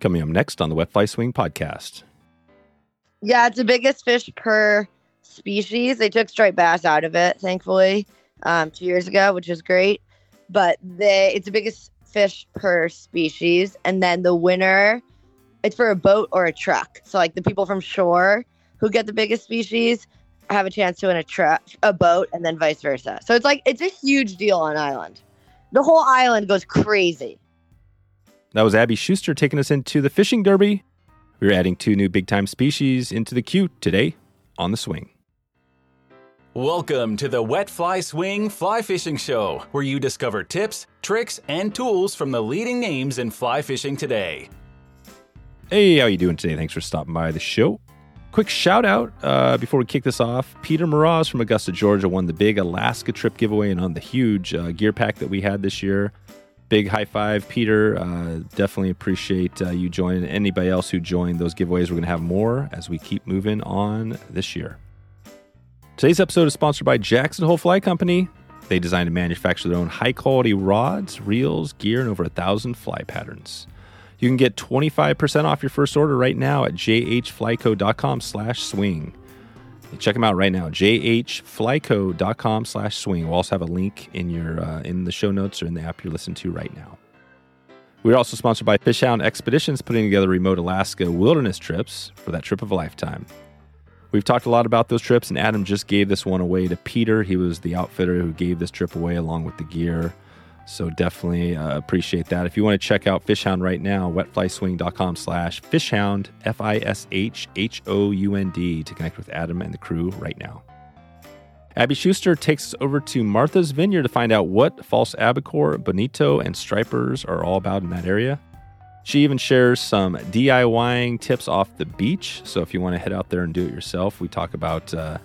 Coming up next on the Wet Fly Swing podcast. Yeah, it's the biggest fish per species. They took striped bass out of it, thankfully, um, two years ago, which is great. But they, it's the biggest fish per species, and then the winner, it's for a boat or a truck. So like the people from shore who get the biggest species have a chance to win a truck, a boat, and then vice versa. So it's like it's a huge deal on island. The whole island goes crazy. That was Abbie Schuster taking us into the fishing derby. We're adding two new big time species into the queue today on the swing. Welcome to the Wet Fly Swing Fly Fishing Show, where you discover tips, tricks, and tools from the leading names in fly fishing today. Hey, how are you doing today? Thanks for stopping by the show. Quick shout out uh, before we kick this off. Peter Mraz from Augusta, Georgia won the big Alaska trip giveaway and on the huge uh, gear pack that we had this year. Big high five, Peter. Uh, definitely appreciate uh, you joining. Anybody else who joined those giveaways, we're going to have more as we keep moving on this year. Today's episode is sponsored by Jackson Hole Fly Company. They design and manufacture their own high quality rods, reels, gear, and over a thousand fly patterns. You can get 25% off your first order right now at jhflyco.com slash swing. Check them out right now, jhflyco.com slash swing. We'll also have a link in your uh, in the show notes or in the app you're listening to right now. We're also sponsored by Fishhound Expeditions, putting together remote Alaska wilderness trips for that trip of a lifetime. We've talked a lot about those trips, and Adam just gave this one away to Peter. He was the outfitter who gave this trip away along with the gear. So definitely uh, appreciate that. If you want to check out Fishhound right now, wetflyswing.com slash fishhound, F-I-S-H-H-O-U-N-D to connect with Adam and the crew right now. Abbie Schuster takes us over to Martha's Vineyard to find out what false albacore, bonito, and stripers are all about in that area. She even shares some DIYing tips off the beach. So if you want to head out there and do it yourself, we talk about uh,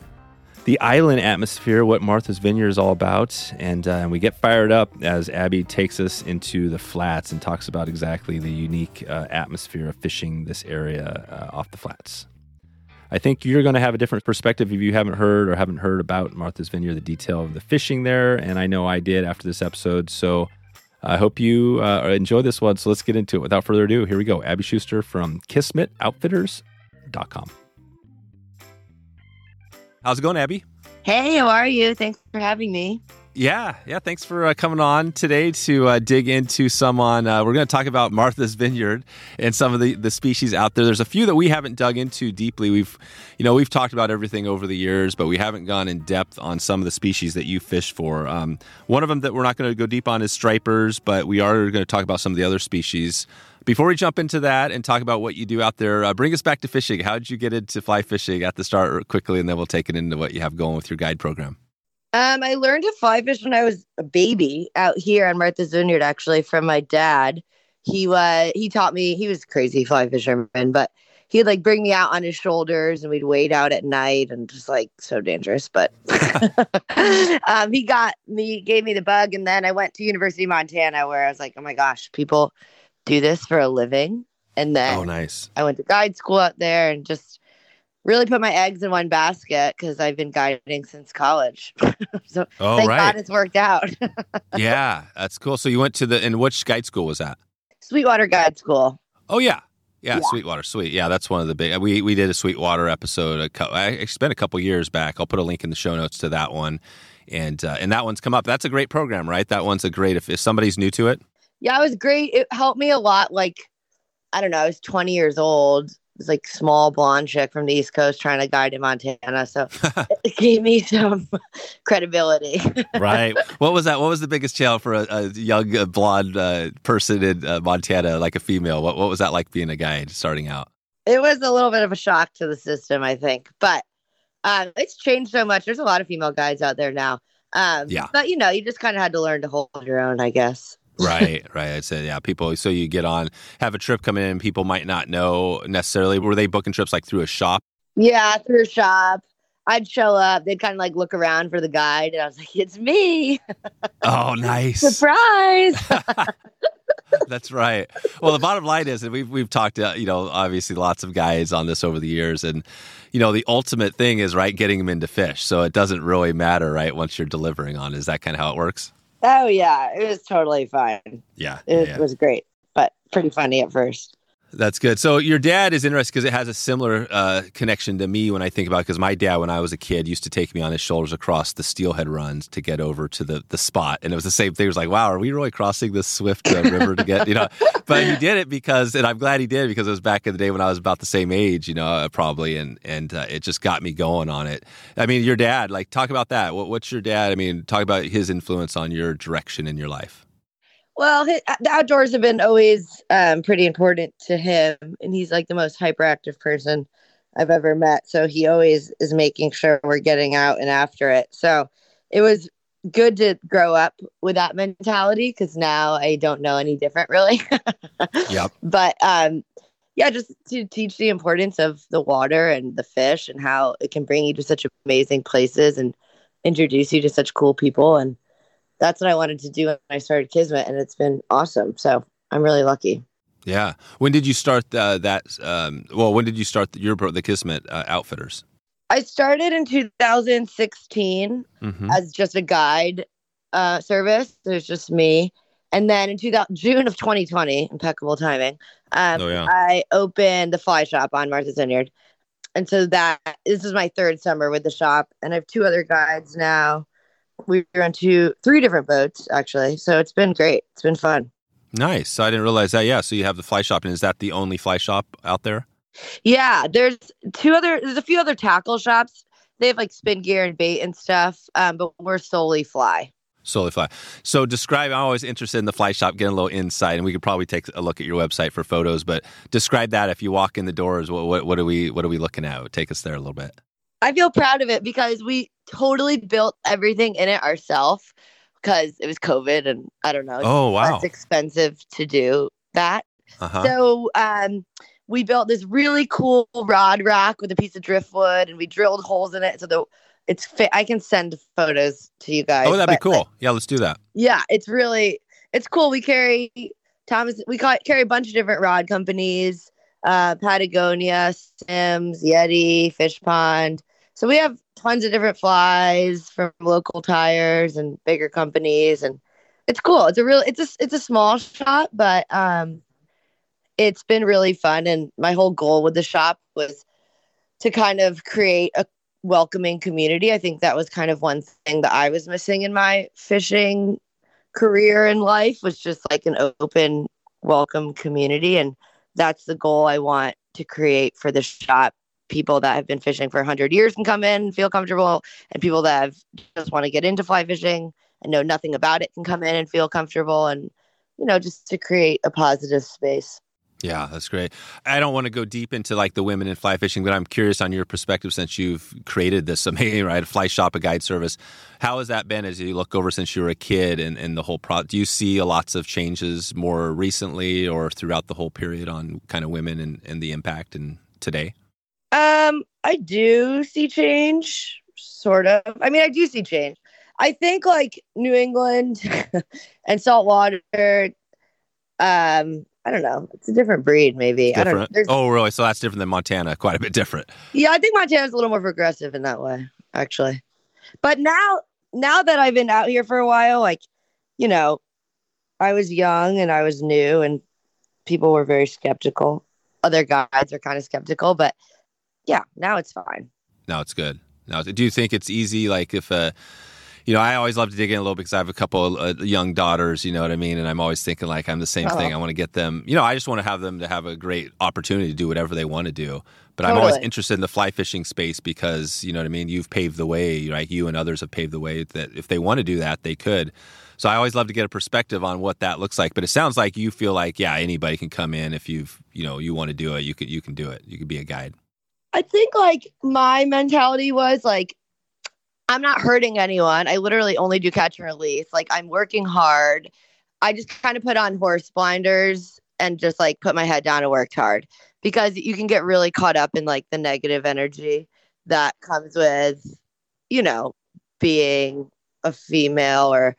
the island atmosphere, what Martha's Vineyard is all about. And uh, we get fired up as Abbie takes us into the flats and talks about exactly the unique uh, atmosphere of fishing this area uh, off the flats. I think you're going to have a different perspective if you haven't heard or haven't heard about Martha's Vineyard, the detail of the fishing there. And I know I did after this episode. So I hope you uh, enjoy this one. So let's get into it. Without further ado, here we go. Abbie Schuster from KismetOutfitters.com. How's it going, Abbie? Hey, how are you? Thanks for having me. Yeah, yeah. Thanks for uh, coming on today to uh, dig into some on. Uh, we're going to talk about Martha's Vineyard and some of the, the species out there. There's a few that we haven't dug into deeply. We've, you know, we've talked about everything over the years, but we haven't gone in depth on some of the species that you fish for. Um, one of them that we're not going to go deep on is stripers, but we are going to talk about some of the other species. Before we jump into that and talk about what you do out there, uh, bring us back to fishing. How did you get into fly fishing at the start quickly, and then we'll take it into what you have going with your guide program. Um, I learned to fly fish when I was a baby out here on Martha's Vineyard, actually, from my dad. He was he taught me. He was a crazy fly fisherman, but he'd like bring me out on his shoulders, and we'd wade out at night, and just like so dangerous. But um, he got me, gave me the bug, and then I went to University of Montana, where I was like, oh my gosh, people do this for a living. And then oh, nice. I went to guide school out there, and just really put my eggs in one basket because I've been guiding since college. so oh, thank right. God it's worked out. yeah, that's cool. So you went to the and which guide school was that? Sweetwater Guide School. Oh yeah. Yeah, yeah, Sweetwater, sweet. Yeah, that's one of the big. We we did a Sweetwater episode. I spent a couple years back. I'll put a link in the show notes to that one, and uh, and that one's come up. That's a great program, right? That one's a great. If, if somebody's new to it, yeah, it was great. It helped me a lot. Like, I don't know, I was 20 years old was like small blonde chick from the East Coast trying to guide in Montana. So it gave me some credibility. right. What was that? What was the biggest challenge for a, a young uh, blonde uh, person in uh, Montana, like a female? What What was that like being a guide starting out? It was a little bit of a shock to the system, I think, but um, it's changed so much. There's a lot of female guides out there now. Um, yeah. But you know, you just kind of had to learn to hold your own, I guess right, right. I said, yeah, people. So you get on, have a trip come in, people might not know necessarily. Were they booking trips like through a shop? Yeah, through a shop. I'd show up. They'd kind of like look around for the guide, and I was like, "It's me!" Oh, nice surprise! That's right. Well, the bottom line is, and we've we've talked, uh, you know, obviously lots of guys on this over the years, and you know, the ultimate thing is right getting them into fish. So it doesn't really matter, right? Once you're delivering on, is that kind of how it works? Oh yeah, it was totally fine. Yeah, it yeah. was great, but pretty funny at first. That's good. So your dad is interesting because it has a similar uh, connection to me when I think about it. Because my dad, when I was a kid, used to take me on his shoulders across the Steelhead runs to get over to the the spot, and it was the same thing. It was like, wow, are we really crossing this swift uh, river to get you know? But he did it because, and I'm glad he did because it was back in the day when I was about the same age, you know, uh, probably, and and uh, it just got me going on it. I mean, your dad, like, talk about that. What, what's your dad? I mean, talk about his influence on your direction in your life. Well, the outdoors have been always um, pretty important to him, and he's like the most hyperactive person I've ever met. So he always is making sure we're getting out and after it. So it was good to grow up with that mentality because now I don't know any different, really. yep. But um, yeah, just to teach the importance of the water and the fish and how it can bring you to such amazing places and introduce you to such cool people and that's what I wanted to do when I started Kismet, and it's been awesome. So I'm really lucky. Yeah. When did you start uh, that? Um, well, when did you start the, your the Kismet uh, Outfitters? I started in 2016 mm-hmm. as just a guide uh, service. There's just me. And then in 2000, June of 2020, impeccable timing, um, oh, yeah. I opened the fly shop on Martha's Vineyard. And so that this is my third summer with the shop. And I have two other guides now we were on two, three different boats actually. So it's been great. It's been fun. Nice. So I didn't realize that. Yeah. So you have the fly shop, and is that the only fly shop out there? Yeah. There's two other. There's a few other tackle shops. They have like spin gear and bait and stuff, um, but we're solely fly. Solely fly. So describe. I'm always interested in the fly shop, getting a little insight, and we could probably take a look at your website for photos. But describe that. If you walk in the doors, what what, what are we what are we looking at? Take us there a little bit. I feel proud of it because we totally built everything in it ourselves because it was COVID and I don't know. Oh wow, it's expensive to do that. Uh-huh. So um, we built this really cool rod rack with a piece of driftwood, and we drilled holes in it so the it's fit. I can send photos to you guys. Oh, that'd be cool. Like, yeah, let's do that. Yeah, it's really it's cool. We carry Thomas. We carry a bunch of different rod companies. Uh, Patagonia, Simms, Yeti, Fish Pond. So we have tons of different flies from local tyers and bigger companies and it's cool. It's a real it's a it's a small shop, but um it's been really fun and my whole goal with the shop was to kind of create a welcoming community. I think that was kind of one thing that I was missing in my fishing career and life was just like an open welcome community and that's the goal I want to create for the shop people that have been fishing for 100 years can come in and feel comfortable and people that have just want to get into fly fishing and know nothing about it can come in and feel comfortable and you know just to create a positive space yeah, that's great. I don't want to go deep into like the women in fly fishing, but I'm curious on your perspective since you've created this amazing, right? Fly shop, a guide service. How has that been as you look over since you were a kid and, and the whole pro? Do you see lots of changes more recently or throughout the whole period on kind of women and, and the impact and today? Um, I do see change, sort of. I mean, I do see change. I think like New England and saltwater. Um, I don't know. It's a different breed, maybe. I don't. Oh, really? So that's different than Montana. Quite a bit different. Yeah, I think Montana's a little more progressive in that way, actually. But now, now that I've been out here for a while, like, you know, I was young and I was new, and people were very skeptical. Other guides are kind of skeptical, but yeah, now it's fine. Now it's good. Now, do you think it's easy? Like if, uh, you know, I always love to dig in a little because I have a couple of uh, young daughters. You know what I mean? And I'm always thinking like I'm the same oh. thing. I want to get them. You know, I just want to have them to have a great opportunity to do whatever they want to do. But totally. I'm always interested in the fly fishing space because you know what I mean. You've paved the way, right? You and others have paved the way that if they want to do that, they could. So I always love to get a perspective on what that looks like. But it sounds like you feel like yeah, anybody can come in if you've you know you want to do it. You could you can do it. You can be a guide. I think like my mentality was like, I'm not hurting anyone. I literally only do catch and release. Like I'm working hard. I just kind of put on horse blinders and just like put my head down and worked hard because you can get really caught up in like the negative energy that comes with, you know, being a female or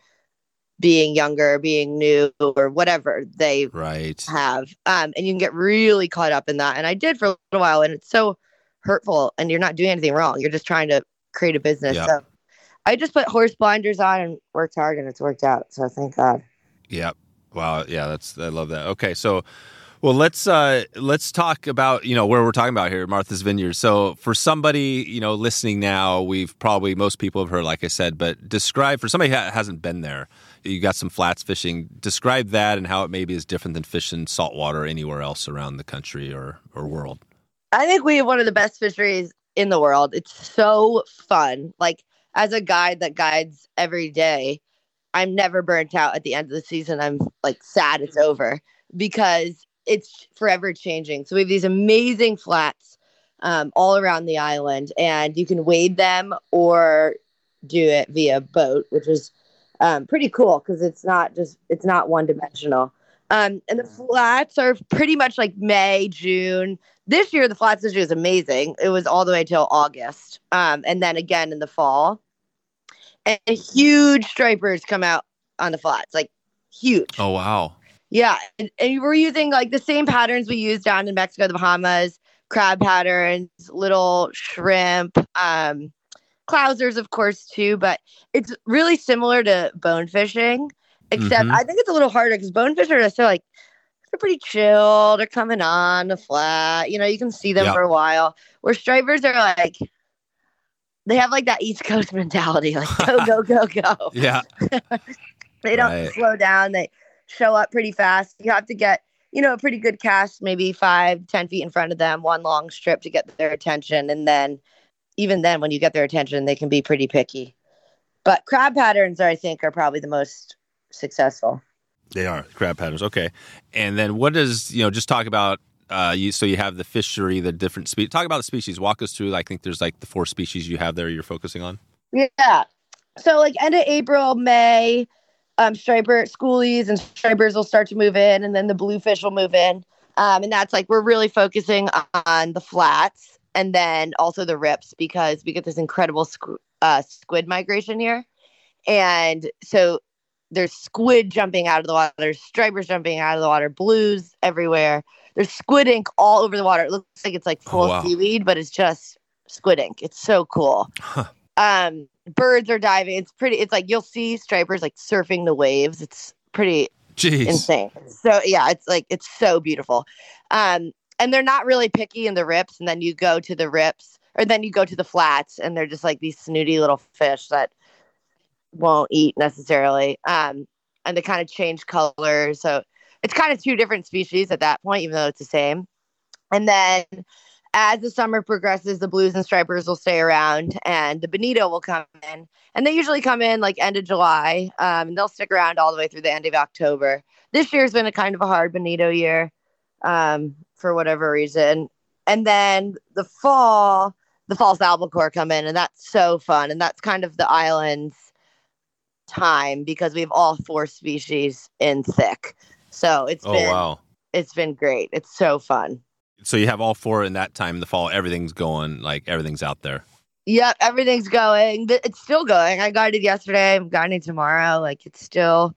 being younger, being new, or whatever they right. have. Um, and you can get really caught up in that. And I did for a little while, and it's so hurtful and you're not doing anything wrong. You're just trying to create a business. Yep. So I just put horse blinders on and worked hard and it's worked out. So thank God. Yep. Wow. Yeah. That's, I love that. Okay. So, Well, let's uh, let's talk about you know where we're talking about here, Martha's Vineyard. So, for somebody you know listening now, we've probably most people have heard, like I said, but describe for somebody who hasn't been there. You got some flats fishing. Describe that and how it maybe is different than fishing saltwater anywhere else around the country or or world. I think we have one of the best fisheries in the world. It's so fun. Like as a guide that guides every day, I'm never burnt out at the end of the season. I'm like sad it's over because it's forever changing. So we have these amazing flats um, all around the island, and you can wade them or do it via boat, which is um, pretty cool because it's not just it's not one dimensional. Um, and the flats are pretty much like May, June. This year, the flats this year is amazing. It was all the way till August, um, and then again in the fall. And huge stripers come out on the flats, like huge. Oh wow! Yeah, and, and we're using like the same patterns we use down in Mexico, the Bahamas, crab patterns, little shrimp, um, clousers, of course, too. But it's really similar to bone fishing, except Mhm. I think it's a little harder because bonefish are so like they're pretty chill. They're coming on the flat. You know, you can see them Yeah. for a while. Where stripers are like they have like that East Coast mentality, like go go go go. Yeah, They don't Right. slow down. They show up pretty fast. You have to get, you know, a pretty good cast, maybe five, ten feet in front of them, one long strip to get their attention. And then even then, when you get their attention, they can be pretty picky. But crab patterns are, I think, are probably the most successful. they are crab patterns. Okay, and then what does you know? Just talk about. Uh, you so you have the fishery, the different species. Talk about the species. Walk us through. I think there's like the four species you have there. You're focusing on. Yeah. So like end of April, May, um, striper schoolies and stripers will start to move in, and then the bluefish will move in. Um, and that's like we're really focusing on the flats and then also the rips because we get this incredible squ- uh, squid migration here, and so there's squid jumping out of the water, there's stripers jumping out of the water, blues everywhere. There's squid ink all over the water. It looks like it's like Oh, full wow. of seaweed, but it's just squid ink. It's so cool Huh. um birds are diving it's pretty it's like you'll see stripers like surfing the waves it's pretty Jeez. insane so yeah it's like it's so beautiful um and they're not really picky in the rips and then you go to the rips or then you go to the flats and they're just like these snooty little fish that won't eat necessarily um and they kind of change colors so it's kind of two different species at that point even though it's the same and then as the summer progresses, the blues and stripers will stay around, and the bonito will come in. And they usually come in like end of July, um, and they'll stick around all the way through the end of October. This year's been a kind of a hard bonito year, um, for whatever reason. And then the fall, the false albacore come in, and that's so fun. And that's kind of the island's time because we have all four species in thick. So it's Oh been wow. it's been great. It's so fun. So you have all four in that time in the fall. Everything's going like everything's out there. Yep, everything's going. It's still going. I guided yesterday. I'm guiding tomorrow. Like it's still,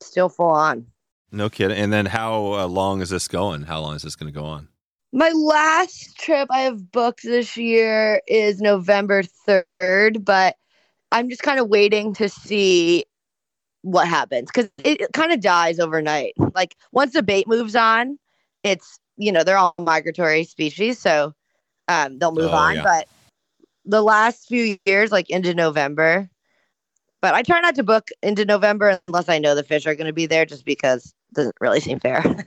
still full on. No kidding. And then how uh, long is this going? How long is this going to go on? My last trip I have booked this year is November 3rd, but I'm just kind of waiting to see what happens because it, it kind of dies overnight. Like once the bait moves on, it's, you know, they're all migratory species. So um, they'll move Oh, on. yeah. But the last few years, like into November, but I try not to book into November unless I know the fish are going to be there just because it doesn't really seem fair.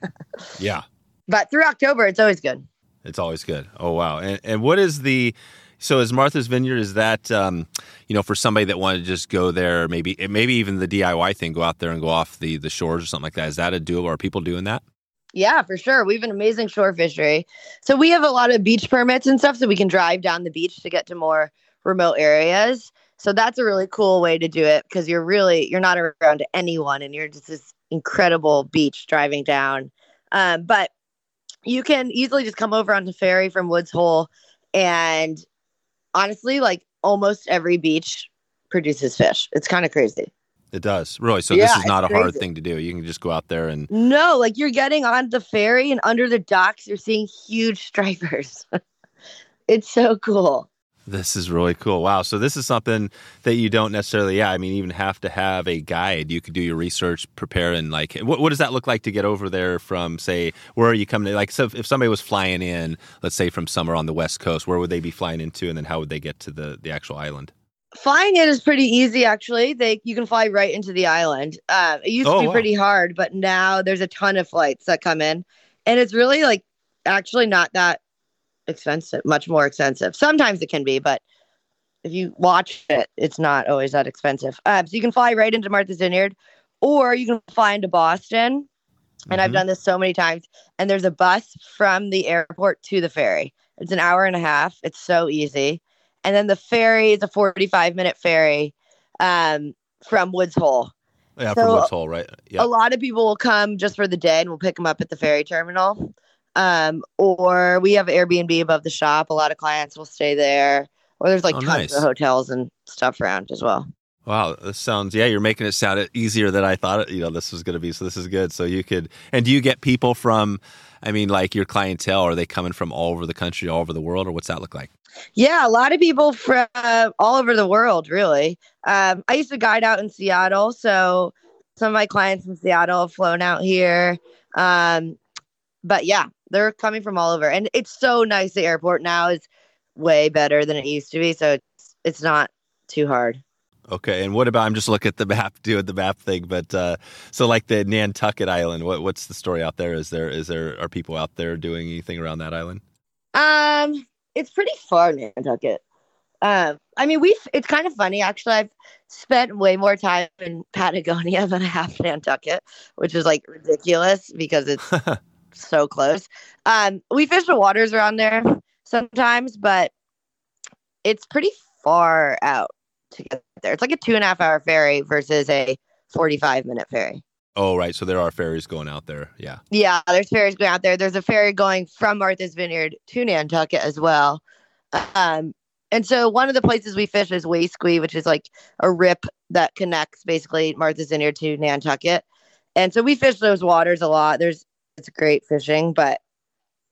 Yeah. but through October, it's always good. It's always good. Oh wow! And and what is the so is Martha's Vineyard? Is that um, you know for somebody that wanted to just go there, maybe maybe even the DIY thing, go out there and go off the the shores or something like that? Is that a doable? Are people doing that? Yeah, for sure. We have an amazing shore fishery. So we have a lot of beach permits and stuff so we can drive down the beach to get to more remote areas. So that's a really cool way to do it because you're really you're not around anyone and you're just this incredible beach driving down. Um, but you can easily just come over on the ferry from Woods Hole and honestly, like almost every beach produces fish. It's kind of crazy. It does really. So Yeah, this is not a it's hard thing to do. You can just go out there and No, like you're getting on the ferry and under the docks, you're seeing huge stripers. it's so cool. This is really cool. Wow. So this is something that you don't necessarily, yeah, I mean, even have to have a guide. You could do your research, prepare, and like, what, what does that look like to get over there from, say, where are you coming? To, like, so if somebody was flying in, let's say from somewhere on the West Coast, where would they be flying into, and then how would they get to the the actual island? Flying in is pretty easy, actually. They you can fly right into the island. Uh, it used Oh, to be wow. pretty hard, but now there's a ton of flights that come in, and it's really like actually not that expensive. Much more expensive. Sometimes it can be, but if you watch it, it's not always that expensive. Um, so you can fly right into Martha's Vineyard, or you can fly into Boston. And I've Mhm. done this so many times. And there's a bus from the airport to the ferry. It's an hour and a half. It's so easy. And then the ferry is a 45 minute ferry um, from Woods Hole. Yeah, So, from Woods Hole, right? Yeah. A lot of people will come just for the day and we'll pick them up at the ferry terminal. Um, or we have Airbnb above the shop. A lot of clients will stay there. Or there's like Oh, tons nice. of hotels and stuff around as well. Wow, this sounds yeah. You're making it sound easier than I thought. It, you know, this was going to be. So this is good. So you could. And do you get people from? I mean, like your clientele. Are they coming from all over the country, all over the world, or what's that look like? Yeah, a lot of people from uh, all over the world, really. Um, I used to guide out in Seattle, so some of my clients in Seattle have flown out here. Um, but yeah, they're coming from all over, and it's so nice. The airport now is way better than it used to be, so it's it's not too hard. Okay, and what about? I'm just looking at the map, doing the map thing. But uh, so, like the Nantucket Island, what, what's the story out there? Is there is there are people out there doing anything around that island? Um, it's pretty far, Nantucket. Um, I mean, we've. It's kind of funny, actually. I've spent way more time in Patagonia than I have Nantucket, which is like ridiculous because it's so close. Um, we fish the waters around there sometimes, but it's pretty far out to get there. It's like a two and a half hour ferry versus a forty-five minute ferry. oh, right. So there are ferries going out there. Yeah. Yeah, there's ferries going out there. There's a ferry going from Martha's Vineyard to Nantucket as well. Um, and so one of the places we fish is Wasque, which is like a rip that connects basically Martha's Vineyard to Nantucket. And so we fish those waters a lot. There's it's great fishing, but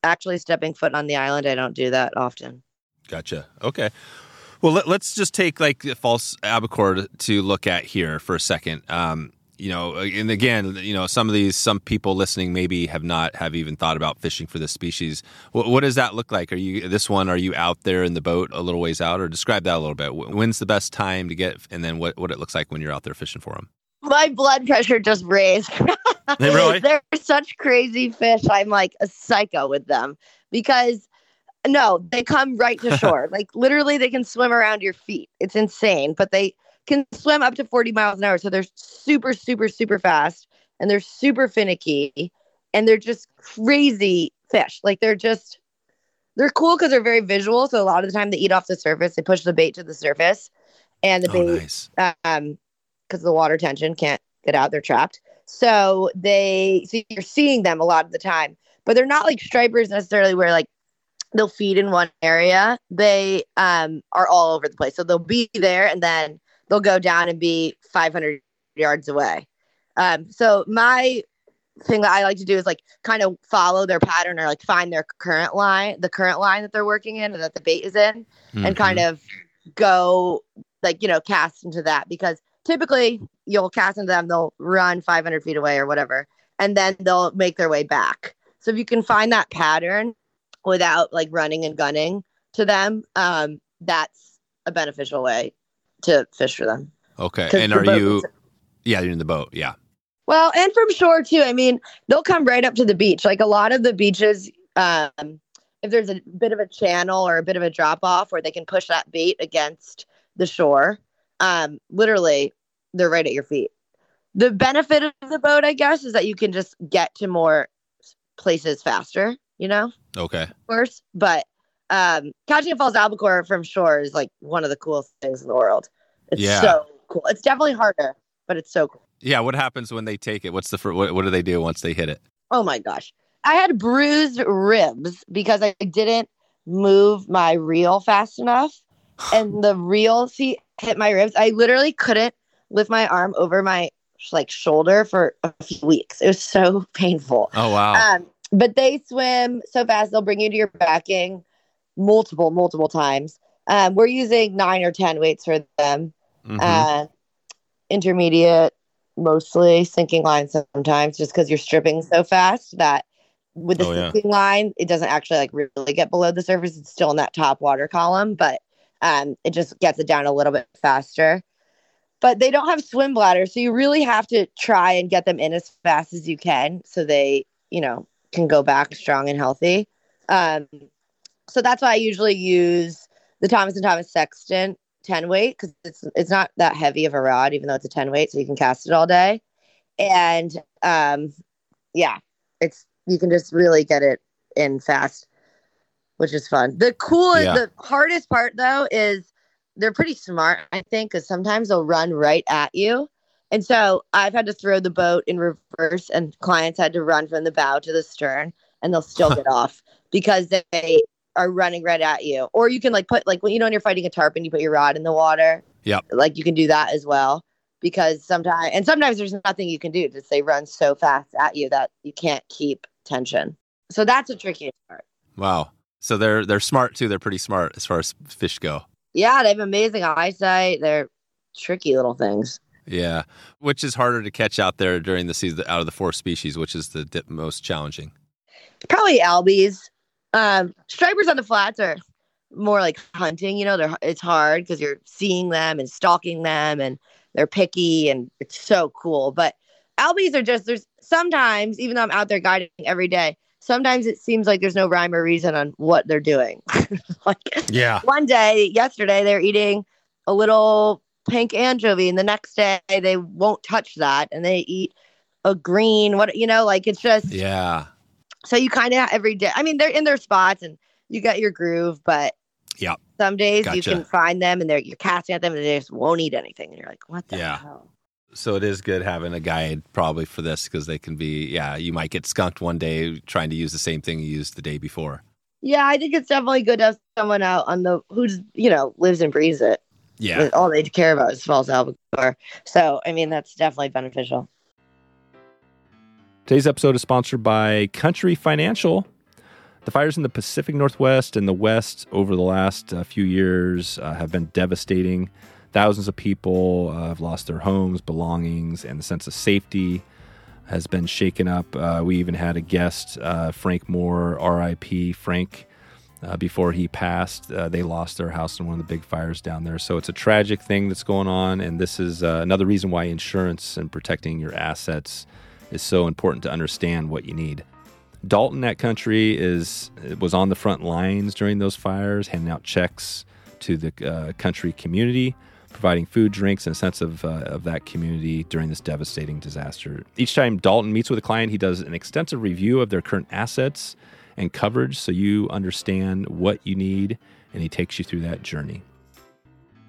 actually stepping foot on the island, I don't do that often. Gotcha. Okay. Well, let, us just take like the false albacore to look at here for a second. Um, you know, and again, you know, some of these, some people listening maybe have not have even thought about fishing for this species. What, what does that look like? Are you this one? Are you out there in the boat a little ways out, or describe that a little bit? Wh- When's the best time to get, and then what what it looks like when you're out there fishing for them? My blood pressure just raised. Really? They're such crazy fish. I'm like a psycho with them because no, they come right to shore. like literally, they can swim around your feet. It's insane, but they can swim up to 40 miles an hour. So they're super, super, super fast and they're super finicky and they're just crazy fish. Like they're just, they're cool because they're very visual. So a lot of the time they eat off the surface, they push the bait to the surface and the Oh, bait nice. um because the water tension can't get out they're trapped. So they so you're seeing them a lot of the time but they're not like stripers necessarily where like they'll feed in one area. They um are all over the place. So they'll be there and then they'll go down and be 500 yards away. Um so my thing that i like to do is like kind of follow their pattern or like find their current line the current line that they're working in or that the bait is in Mm-hmm. and kind of go like you know cast into that because typically you'll cast into them they'll run 500 feet away or whatever and then they'll make their way back so if you can find that pattern without like running and gunning to them um that's a beneficial way to fish for them Okay. And are you? Yeah, you're in the boat. Yeah. well and from shore too i mean they'll come right up to the beach like a lot of the beaches um if there's a bit of a channel or a bit of a drop off where they can push that bait against the shore um literally they're right at your feet the benefit of the boat i guess is that you can just get to more places faster you know Okay. of course but um catching a false albacore from shore is like one of the coolest things in the world it's Yeah. so cool it's definitely harder but it's so cool Yeah. What happens when they take it? What's the fir- what, what do they do once they hit it? Oh my gosh. I had bruised ribs because I didn't move my reel fast enough. And the reel seat hit my ribs. I literally couldn't lift my arm over my like shoulder for a few weeks. It was so painful. Oh wow. Um, but they swim so fast, they'll bring you to your backing multiple, multiple times. Um, we're using nine or 10 weights for them. Mhm. Uh, intermediate, mostly sinking line sometimes, just because you're stripping so fast that with the Oh, yeah. sinking line, it doesn't actually like really get below the surface. It's still in that top water column, but um, it just gets it down a little bit faster. But they don't have swim bladders, so you really have to try and get them in as fast as you can, so they, you know, can go back strong and healthy. Um, so that's why I usually use the Thomas and Thomas Sextant 10 weight because it's it's not that heavy of a rod, even though it's a 10 weight, so you can cast it all day. And um, yeah, it's you can just really get it in fast, which is fun. The cool, Yeah. the hardest part though is they're pretty smart, I think, because sometimes they'll run right at you. And so I've had to throw the boat in reverse, and clients had to run from the bow to the stern, and they'll still get off because they are running right at you. Or you can like put like when you know when you're fighting a tarpon, you put your rod in the water. Yep. Like you can do that as well. Because sometimes and sometimes there's nothing you can do. Just they run so fast at you that you can't keep tension. So that's a tricky part. Wow. So they're they're smart too. They're pretty smart as far as fish go. Yeah, they have amazing eyesight. They're tricky little things. Yeah. Which is harder to catch out there during the season out of the four species, which is the most challenging. Probably albies. Um, stripers on the flats are more like hunting. You know, they're it's hard because you're seeing them and stalking them, and they're picky, and it's so cool. But albies are just there's sometimes even though I'm out there guiding every day, sometimes it seems like there's no rhyme or reason on what they're doing. like Yeah. one day, yesterday, they're eating a little pink anchovy, and the next day they won't touch that, and they eat a green. What you know, like it's just Yeah. so you kind of every day. I mean, they're in their spots, and you got your groove, but Yep. some days you can find them, and they're you're casting at them, and they just won't eat anything, and you're like, what the Yeah. hell? So it is good having a guide probably for this because they can be, yeah, you might get skunked one day trying to use the same thing you used the day before. Yeah, I think it's definitely good to have someone out on the who's you know lives and breathes it. Yeah. All they care about is false albacore. So I mean, that's definitely beneficial. Today's episode is sponsored by Country Financial. The fires in the Pacific Northwest and the West over the last uh, few years uh, have been devastating. Thousands of people uh, have lost their homes, belongings, and the sense of safety has been shaken up. Uh, we even had a guest, uh, Frank Moore, RIP Frank, uh, before he passed. Uh, they lost their house in one of the big fires down there. So it's a tragic thing that's going on. And this is uh, another reason why insurance and protecting your assets is so important to understand what you need. Dalton that country is was on the front lines during those fires, handing out checks to the uh, country community, providing food, drinks, and a sense of uh, of that community during this devastating disaster. Each time Dalton meets with a client, he does an extensive review of their current assets and coverage, so you understand what you need, and he takes you through that journey.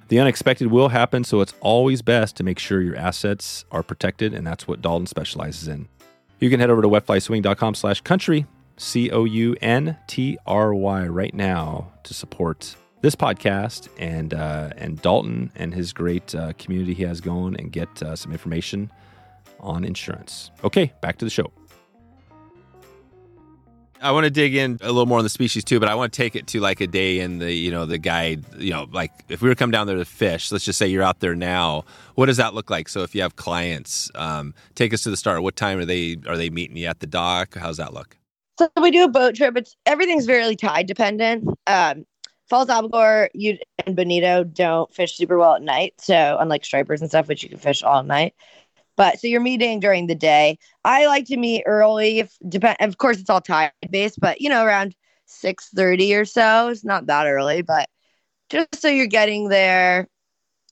The unexpected will happen, so it's always best to make sure your assets are protected, and that's what Dalton specializes in. You can head over to wetflyswing.com slash country, C O U N T R Y, right now to support this podcast and uh, and Dalton and his great uh, community he has going and get uh, some information on insurance. Okay, back to the show. I want to dig in a little more on the species too, but I want to take it to like a day in the, you know, the guide, you know, like if we were to come down there to fish, let's just say you're out there now, what does that look like? So if you have clients, um, take us to the start. What time are they, are they meeting you at the dock? How's that look? So we do a boat trip. It's everything's very tide dependent. Um, False Albacore you and Bonito don't fish super well at night. So unlike stripers and stuff, which you can fish all night. But so you're meeting during the day. I like to meet early. If depend, of course, it's all tide based, but you know, around six thirty or so. It's not that early, but just so you're getting there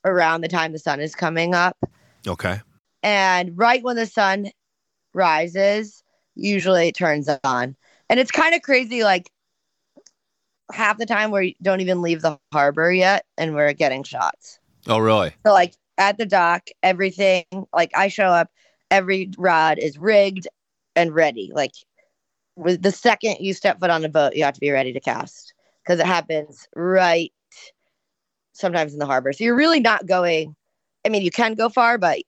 around the time the sun is coming up. Okay. and right when the sun rises usually it turns on and it's kind of crazy like half the time we don't even leave the harbor yet and we're getting shots Oh, really? so like at the dock everything like i show up every rod is rigged and ready like with the second you step foot on the boat you have to be ready to cast because it happens right sometimes in the harbor so you're really not going i mean you can go far but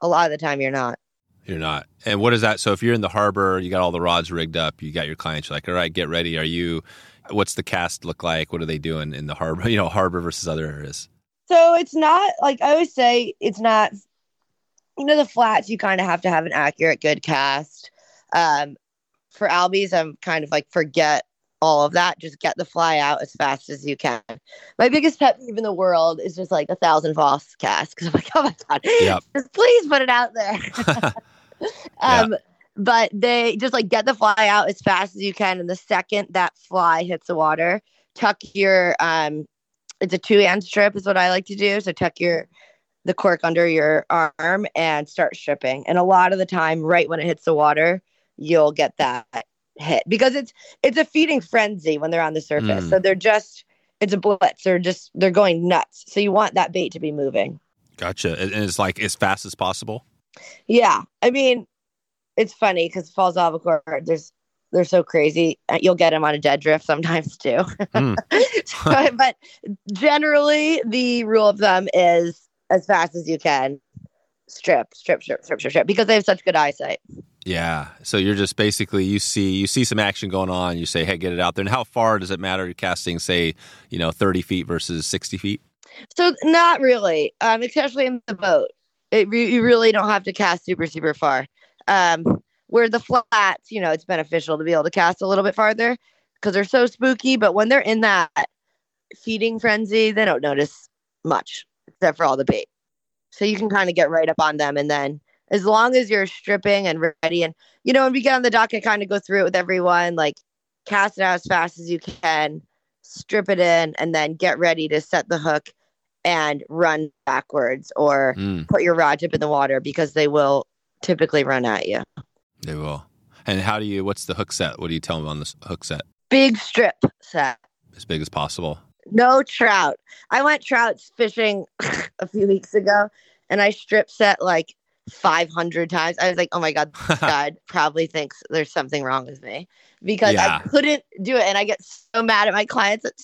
a lot of the time you're not You're not. And what is that? So if you're in the harbor, you got all the rods rigged up, you got your clients, you're like, all right, get ready. Are you what's the cast look like? What are they doing in the harbor? You know, harbor versus other areas. So it's not like I always say, it's not. You know, the flats you kind of have to have an accurate, good cast. Um, for albies, I'm kind of like forget all of that. Just get the fly out as fast as you can. My biggest pet peeve in the world is just like a thousand false cast because I'm like, oh my god, Yep. just please put it out there. um, but they just like get the fly out as fast as you can, and the second that fly hits the water, tuck your um, it's a two hand strip is what I like to do. So tuck your the cork under your arm and start stripping. And a lot of the time, right when it hits the water, you'll get that hit because it's it's a feeding frenzy when they're on the surface. Mm. So they're just it's a blitz. They're just they're going nuts. So you want that bait to be moving. Gotcha. And it's like as fast as possible. Yeah, I mean, it's funny because falls off a albacore. There's they're so crazy. Uh, You'll get them on a dead drift sometimes too. Hmm. but, but generally, the rule of thumb is as fast as you can. Strip, strip, strip, strip, strip, strip, because they have such good eyesight. Yeah. So you're just basically you see you see some action going on. You say, hey, get it out there. And how far does it matter? You're casting, say, you know, 30 feet versus 60 feet. So not really, um, especially in the boat. It you really don't have to cast super super far. Um, where the flats, you know, it's beneficial to be able to cast a little bit farther because they're so spooky. But when they're in that feeding frenzy, they don't notice much except for all the bait. So you can kind of get right up on them, and then as long as you're stripping and ready, and you know, when we get on the dock, I kind of go through it with everyone, like cast it out as fast as you can, strip it in, and then get ready to set the hook and run backwards or Mm, put your rod tip in the water because they will typically run at you. they will. And how do you? What's the hook set? What do you tell them on this hook set? Big strip set. As big as possible. No trout. I went trout fishing a few weeks ago and I strip set like 500 times. I was like, oh my God, God probably thinks there's something wrong with me because Yeah. I couldn't do it. And I get so mad at my clients at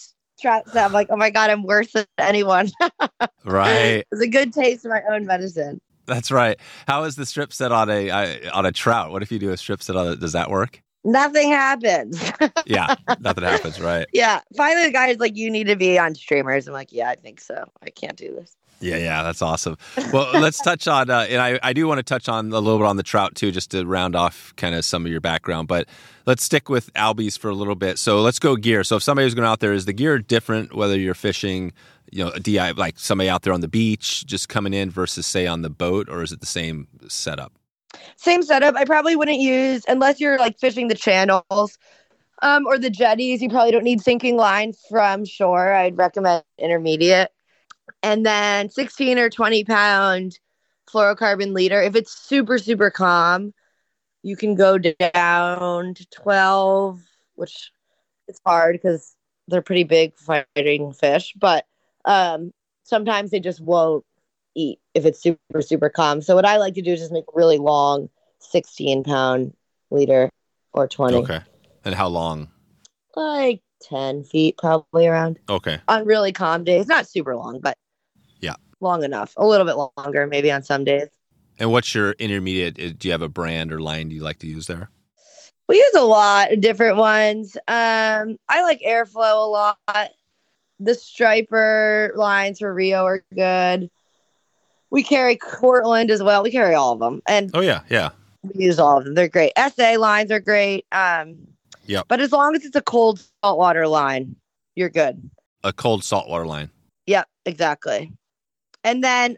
trout set. I'm like, oh my God, I'm worse than anyone. right. it's a good taste of my own medicine. That's right. How is the strip set on a I- on a trout? What if you do a strip set on it? Does that work? Nothing happens. Yeah, nothing happens. Right. yeah. Finally, the guy's like, you need to be on streamers. I'm like, yeah, I think so. I can't do this. Yeah, yeah, that's awesome. Well, let's touch on, uh, and I, I do want to touch on a little bit on the trout too, just to round off kind of some of your background. But let's stick with albies for a little bit. So let's go gear. So if somebody who's going out there, is the gear different whether you're fishing, you know, DI like somebody out there on the beach just coming in versus say on the boat, or is it the same setup? Same setup. I probably wouldn't use unless you're like fishing the channels um, or the jetties. You probably don't need sinking line from shore. I'd recommend intermediate. And then 16 or 20 pound fluorocarbon leader. If it's super, super calm, you can go down to 12, which it's hard because they're pretty big fighting fish. But um, sometimes they just won't eat if it's super super calm. So what I like to do is just make a really long 16 pound leader or 20, Okay. And how long? like 10 feet probably around Okay. on really calm days. Not super long, but. Long enough. A little bit longer maybe on some days. And what's your intermediate? uh, Do you have a brand or line do you like to use there? We use a lot of different ones. Um, I like Airflo a lot. The striper lines for Rio are good. We carry Cortland as well. We carry all of them, and Oh yeah, yeah. we use all of them. They're great. SA lines are great. Um, Yep. But as long as it's a cold saltwater line, you're good. A cold saltwater line. Yep, exactly. And then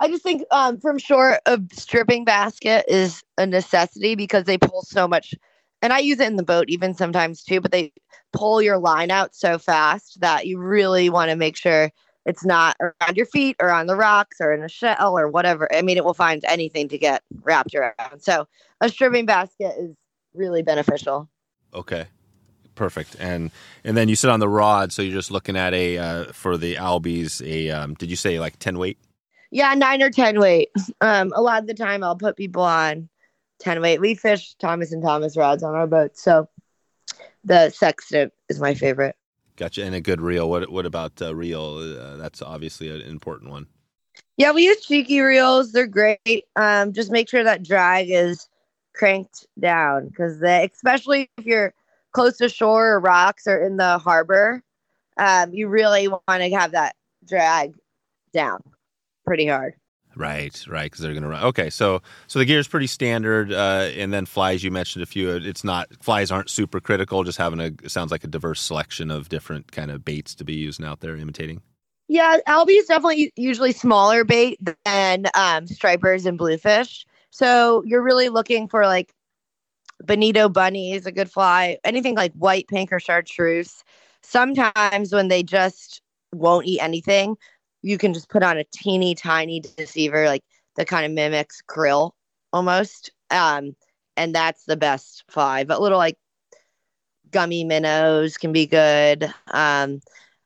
I just think um, from shore, a stripping basket is a necessity because they pull so much. And I use it in the boat even sometimes too, but they pull your line out so fast that you really want to make sure it's not around your feet or on the rocks or in a shell or whatever. I mean, it will find anything to get wrapped around. So a stripping basket is really beneficial. Okay. Perfect. And and then you sit on the rod, so you're just looking at a uh, for the albies. A um, did you say like ten weight? Yeah, nine or ten weight. Um, a lot of the time I'll put people on ten weight. We fish Thomas and Thomas rods on our boat, so the sextant is my favorite. Gotcha. And a good reel. What what about uh, reel? Uh, that's obviously an important one. Yeah, we use cheeky reels. They're great. Um, just make sure that drag is cranked down because especially if you're close to shore or rocks or in the harbor, um, you really want to have that drag down pretty hard. Right, right, because they're going to run. Okay, so so the gear is pretty standard, uh, and then flies. You mentioned a few. It's not flies aren't super critical. Just having a sounds like a diverse selection of different kind of baits to be using out there, imitating. Yeah, albie is definitely usually smaller bait than um, stripers and bluefish. So you're really looking for like bonito bunny is a good fly. Anything like white, pink, or chartreuse. Sometimes when they just won't eat anything, you can just put on a teeny tiny deceiver, like that kind of mimics krill almost. Um, and that's the best fly. But little like gummy minnows can be good. Um,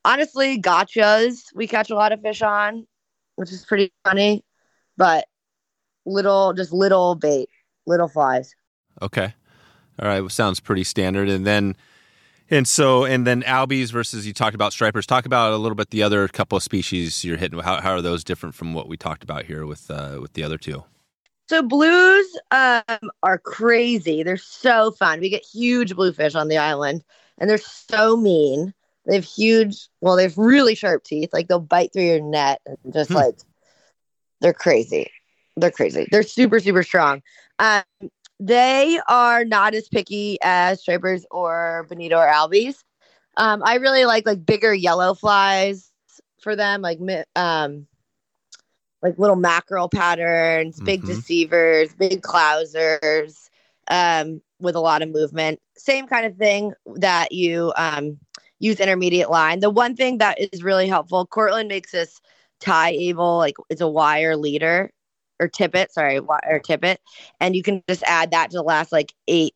honestly, gotchas we catch a lot of fish on, which is pretty funny. But little, just little bait, little flies. Okay. All right. Sounds pretty standard. And then and so, and then albies versus you talked about stripers. Talk about a little bit the other couple of species you're hitting. How, how are those different from what we talked about here with uh, with the other two? So blues um, are crazy. They're so fun. We get huge bluefish on the island, and they're so mean. They have huge, well, they have really sharp teeth. Like they'll bite through your net and just hmm. like they're crazy. They're crazy. They're super, super strong. Um, they are not as picky as stripers or bonito or albies. Um, I really like like bigger yellow flies for them, like um, like little mackerel patterns, big mm-hmm. deceivers, big clousers, um, with a lot of movement. Same kind of thing that you um, use intermediate line. The one thing that is really helpful, Cortland makes this tie able, like it's a wire leader or tippet, sorry, or tippet, and you can just add that to the last like eight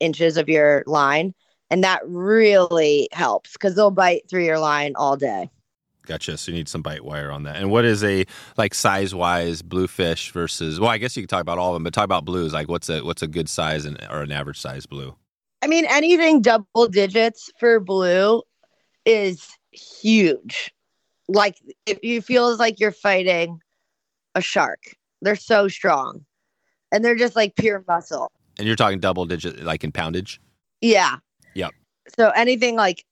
inches of your line, and that really helps because they'll bite through your line all day. Gotcha. So you need some bite wire on that. And what is a like size wise bluefish versus? Well, I guess you can talk about all of them, but talk about blues. Like what's a what's a good size and or an average size blue? I mean, anything double digits for blue is huge. Like if you feel like you're fighting a shark they're so strong. And they're just like pure muscle. And you're talking double digit, like in poundage? Yeah. Yep. So anything like,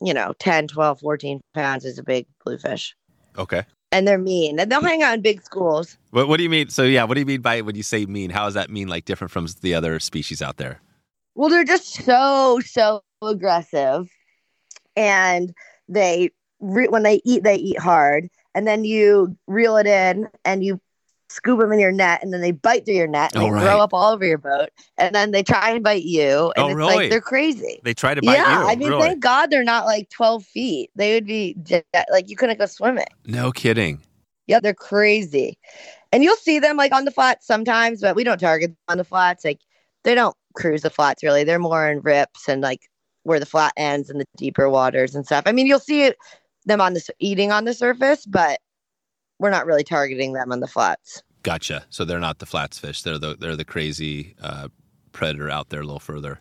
you know, 10, 12, 14 pounds is a big bluefish. Okay. And they're mean. And they'll hang out in big schools. What, what do you mean? So, yeah, what do you mean by when you say mean? How does that mean like different from the other species out there? Well, they're just so, so aggressive. And they, re- when they eat, they eat hard. And then you reel it in and you scoop them in your net and then they bite through your net and oh, they right. throw up all over your boat and then they try and bite you and oh, it's really? like they're crazy they try to bite you. yeah, you i mean really? thank god they're not like 12 feet they would be like you couldn't go swimming no kidding yeah they're crazy and you'll see them like on the flats sometimes but we don't target them on the flats like they don't cruise the flats really they're more in rips and like where the flat ends and the deeper waters and stuff i mean you'll see them on the eating on the surface but we're not really targeting them on the flats. Gotcha. So they're not the flats fish. They're the they're the crazy uh, predator out there a little further.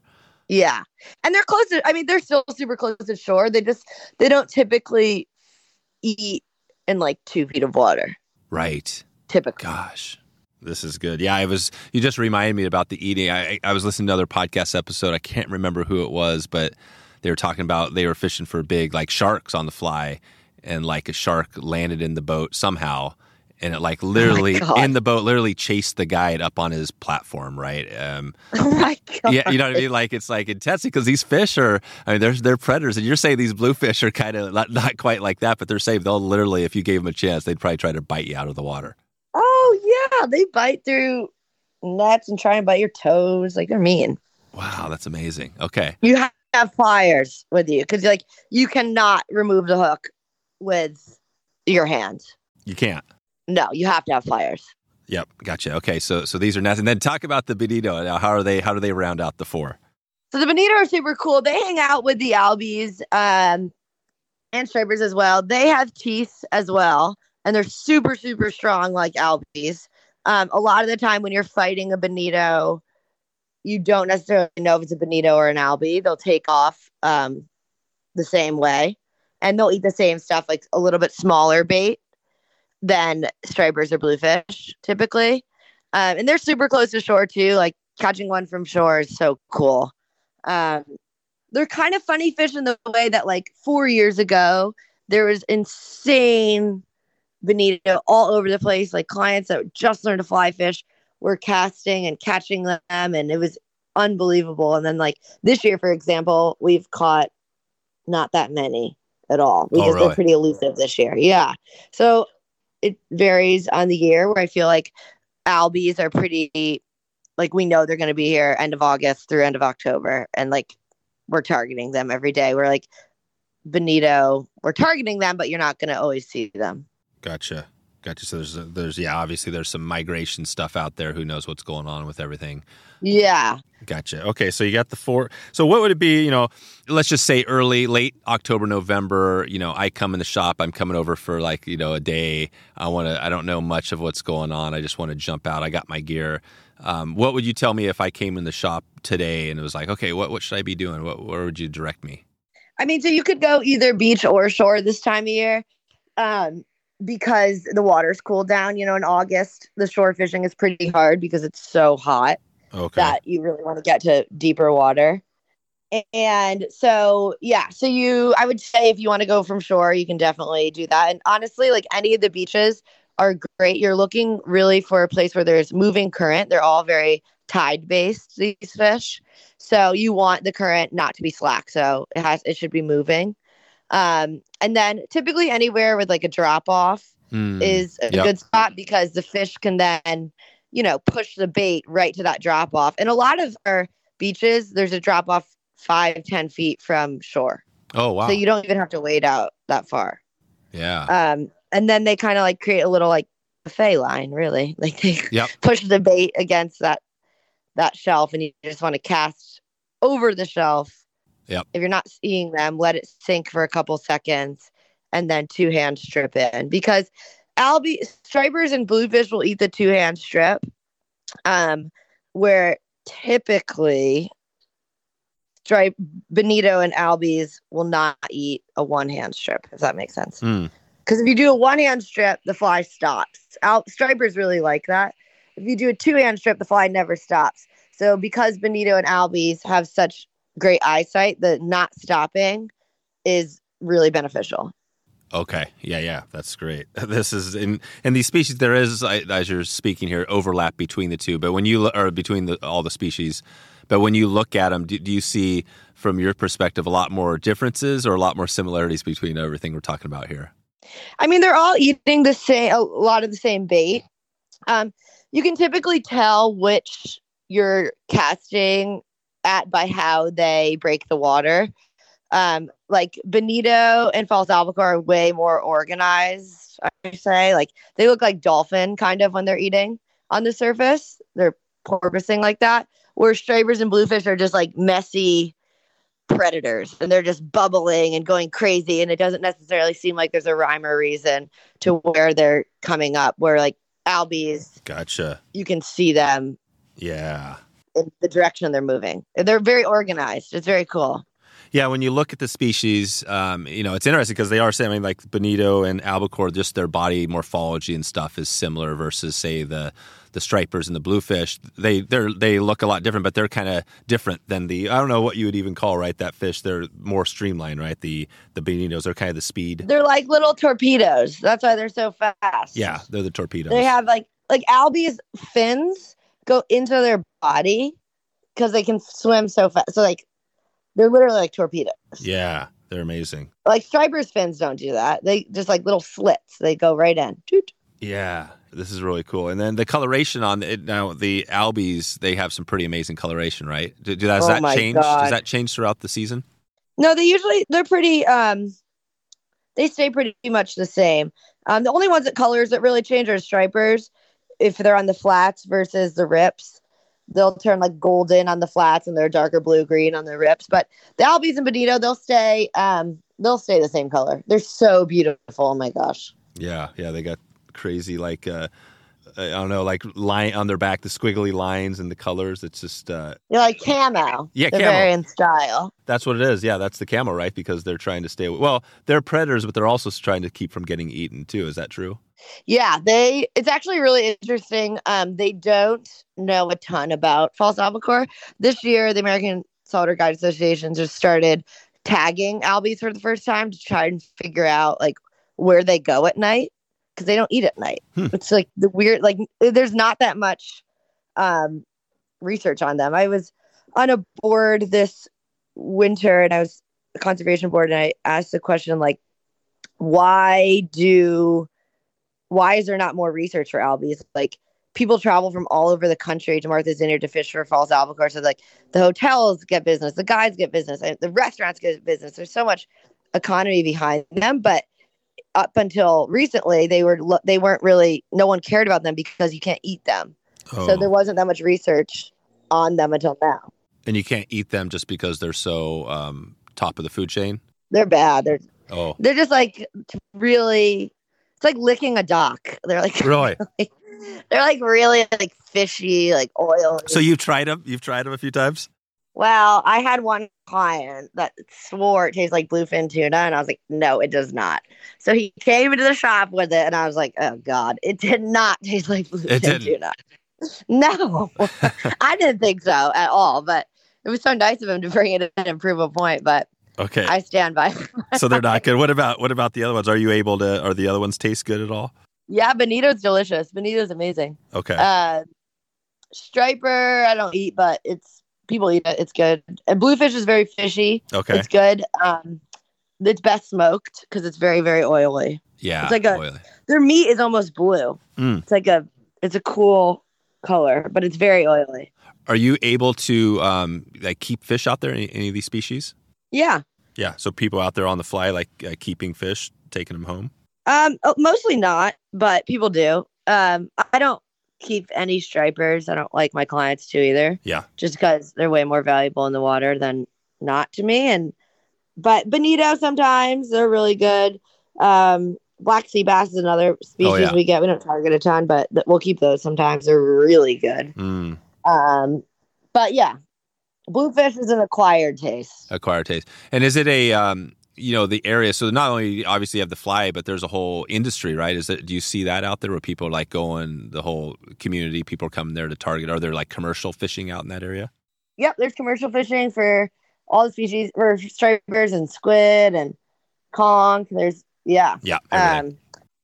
Yeah, and they're close to. I mean, they're still super close to shore. They just they don't typically eat in like two feet of water. Right. Typically. Gosh. This is good. Yeah, I was. You just reminded me about the eating. I I was listening to another podcast episode. I can't remember who it was, but they were talking about they were fishing for big like sharks on the fly, and like a shark landed in the boat somehow and it like oh literally oh in the boat literally chased the guide up on his platform right? Um oh my god yeah you know what i mean? Like it's like intense because these fish are i mean they're they're predators and you're saying these bluefish are kind of not, not quite like that but they're safe. They'll literally if you gave them a chance they'd probably try to bite you out of the water. Oh yeah they bite through nets and try and bite your toes like they're mean. Wow that's amazing. Okay. You have pliers with you because like you cannot remove the hook with your hands. You can't. No, you have to have pliers. Yep, gotcha. Okay, so so these are nice. And then talk about the bonito. Now, how are they? How do they round out the four? So the bonito are super cool. They hang out with the albies um, and stripers as well. They have teeth as well, and they're super super strong like albies. Um, a lot of the time when you're fighting a bonito, you don't necessarily know if it's a bonito or an albie. They'll take off um, the same way and they'll eat the same stuff, like a little bit smaller bait than stripers or bluefish typically. Um, and they're super close to shore too. Like catching one from shore is so cool. Um, they're kind of funny fish in the way that like four years ago there was insane bonito all over the place. Like clients that just learned to fly fish were casting and catching them, and it was unbelievable. And then like this year, for example, we've caught not that many at all. We Oh, really? been pretty elusive this year. Yeah. So it varies on the year where I feel like albies are pretty like we know they're going to be here end of August through end of October and like we're targeting them every day. We're like bonito, we're targeting them but you're not going to always see them. Gotcha. Gotcha. So there's there's yeah, obviously there's some migration stuff out there. Who knows what's going on with everything? Yeah. Gotcha. Okay, so you got the four. So what would it be? You know, let's just say early, late October, November. You know, I come in the shop. I'm coming over for like you know a day. I want to. I don't know much of what's going on. I just want to jump out. I got my gear. Um, what would you tell me if I came in the shop today and it was like, okay, what what should I be doing? What where would you direct me? I mean, so you could go either beach or shore this time of year. Um because the water's cooled down, you know, in August, the shore fishing is pretty hard because it's so hot. Okay. that you really want to get to deeper water. And so, yeah, so you, I would say if you want to go from shore, you can definitely do that. And honestly, like any of the beaches are great. You're looking really for a place where there's moving current. They're all very tide based, these fish. So you want the current not to be slack. So it has, it should be moving. Um, and then typically anywhere with like a drop off Hmm. is a Yep. good spot because the fish can then, you know, push the bait right to that drop off. And a lot of our beaches, there's a drop off five, ten feet from shore. oh wow. So you don't even have to wade out that far. yeah. Um, and then they kind of like create a little like buffet line, really. Like they Yep. push the bait against that that shelf and you just want to cast over the shelf. Yep. If you're not seeing them, let it sink for a couple seconds and then two hand strip in because albie stripers and bluefish will eat the two hand strip. Um, where typically stripe bonito and albies will not eat a one hand strip, if that makes sense. Hmm. Because if you do a one hand strip, the fly stops. Al- stripers really like that. If you do a two hand strip, the fly never stops. So because bonito and albies have such great eyesight, the not stopping is really beneficial. Okay. Yeah, yeah, that's great. This is in in these species. There is, as you're speaking here, overlap between the two. But when you or between the, all the species, but when you look at them, do, do you see, from your perspective, a lot more differences or a lot more similarities between everything we're talking about here? I mean, they're all eating the same, a lot of the same bait. Um, you can typically tell which you're casting at by how they break the water. Um, like bonito and False Albacore are way more organized, I say. Like they look like dolphin kind of when they're eating on the surface. They're porpoising like that. Where stripers and bluefish are just like messy predators and they're just bubbling and going crazy and it doesn't necessarily seem like there's a rhyme or reason to where they're coming up where like albies Gotcha. you can see them Yeah. In the direction they're moving they're very organized it's very cool Yeah, when you look at the species, um, you know, it's interesting because they are saying, I mean, like Bonito and Albacore, just their body morphology and stuff is similar versus, say, the the stripers and the bluefish. They they they look a lot different, but they're kind of different than the I don't know what you would even call right that fish. They're more streamlined, right? The the Bonitos are kind of the speed. they're like little torpedoes that's why they're so fast Yeah, they're the torpedoes. they have like like albies fins go into their body because they can swim so fast so like they're literally like torpedoes yeah, they're amazing. like stripers fins don't do that they just like little slits they go right in Toot. Yeah, this is really cool. And then the coloration on it now, the albies they have some pretty amazing coloration, right? Do, do- does Oh that change? Does that change throughout the season? No, they usually they're pretty um they stay pretty much the same. Um the only ones that colors that really change are stripers if they're on the flats versus the rips. They'll turn like golden on the flats and they're darker blue green on the rips. But the albies and bonito, they'll stay um they'll stay the same color. They're so beautiful. Oh my gosh. Yeah, yeah, they got crazy like uh I don't know, like line on their back, the squiggly lines and the colors. It's just uh They're like camo. Yeah, they're camo. very in style. that's what it is. Yeah, that's the camo, right? Because they're trying to stay well, they're predators, but they're also trying to keep from getting eaten too. Is that true? Yeah, they it's actually really interesting. Um, they don't know a ton about false albacore. This year, the American saltwater guide Association just started tagging albies for the first time to try and figure out like where they go at night because they don't eat at night. Hmm. It's like the weird like there's not that much um research on them. I was on a board this winter and I was conservation board and I asked the question like why do why is there not more research for albies? Like people travel from all over the country to Martha's Vineyard to fish for false albacore. So like the hotels get business, the guides get business, the restaurants get business. There's so much economy behind them, but up until recently, they were they weren't really no one cared about them because you can't eat them. Oh. So there wasn't that much research on them until now. and you can't eat them just because they're so um, top of the food chain. They're bad. They're Oh, they're just like really. Like licking a dock. They're like really? they're like really like fishy, like oil. so you've tried them? You've tried them a few times? Well, I had one client that swore it tastes like bluefin tuna, and I was like, no, it does not. So he came into the shop with it, and I was like, oh god, it did not taste like bluefin tuna. No, I didn't think so at all. But it was so nice of him to bring it in and prove a point. But Okay. I stand by. so they're not good. What about what about the other ones? Are you able to? Are the other ones taste good at all? yeah, bonito's delicious. Bonito's amazing. Okay. Uh, striper, I don't eat, but it's people eat it. It's good. And bluefish is very fishy. okay. It's good. Um, it's best smoked because it's very very oily. yeah. it's like a- oily. Their meat is almost blue. Mm. It's like a it's a cool color, but it's very oily. Are you able to um, like keep fish out there? Any, any of these species? Yeah. Yeah. So people out there on the fly, like uh, keeping fish, taking them home. Um, oh, mostly not, but people do. Um, I don't keep any stripers. I don't like my clients to either. Yeah. Just because they're way more valuable in the water than not to me. And but bonito sometimes they're really good. Um, black sea bass is another species Oh, yeah. we get. We don't target a ton, but th- we'll keep those sometimes. They're really good. Mm, Um, but yeah, bluefish is an acquired taste. acquired taste. And is it a um, you know the area? So not only obviously you have the fly, but there's a whole industry, right? Is it? Do you see that out there where people like going the whole community? People are coming there to target. Are there like commercial fishing out in that area? Yep, there's commercial fishing for all the species for stripers and squid and conch. There's yeah. Yeah. everything. Um,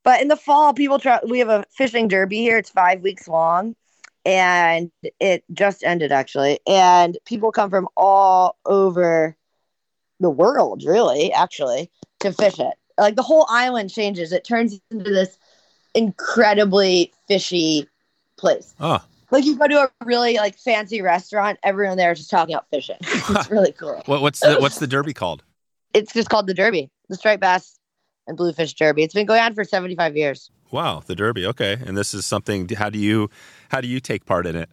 but in the fall, people try. We have a fishing derby here. It's five weeks long, and it just ended actually. And people come from all over the world, really, actually, to fish it. Like the whole island changes. It turns into this incredibly fishy place. oh, Like you go to a really like fancy restaurant, everyone there is just talking about fishing. it's really cool. what, what's the what's the derby called? It's just called the Derby, the striped bass and bluefish Derby. It's been going on for seventy five years. Wow, the derby. Okay, and this is something. How do you how do you take part in it?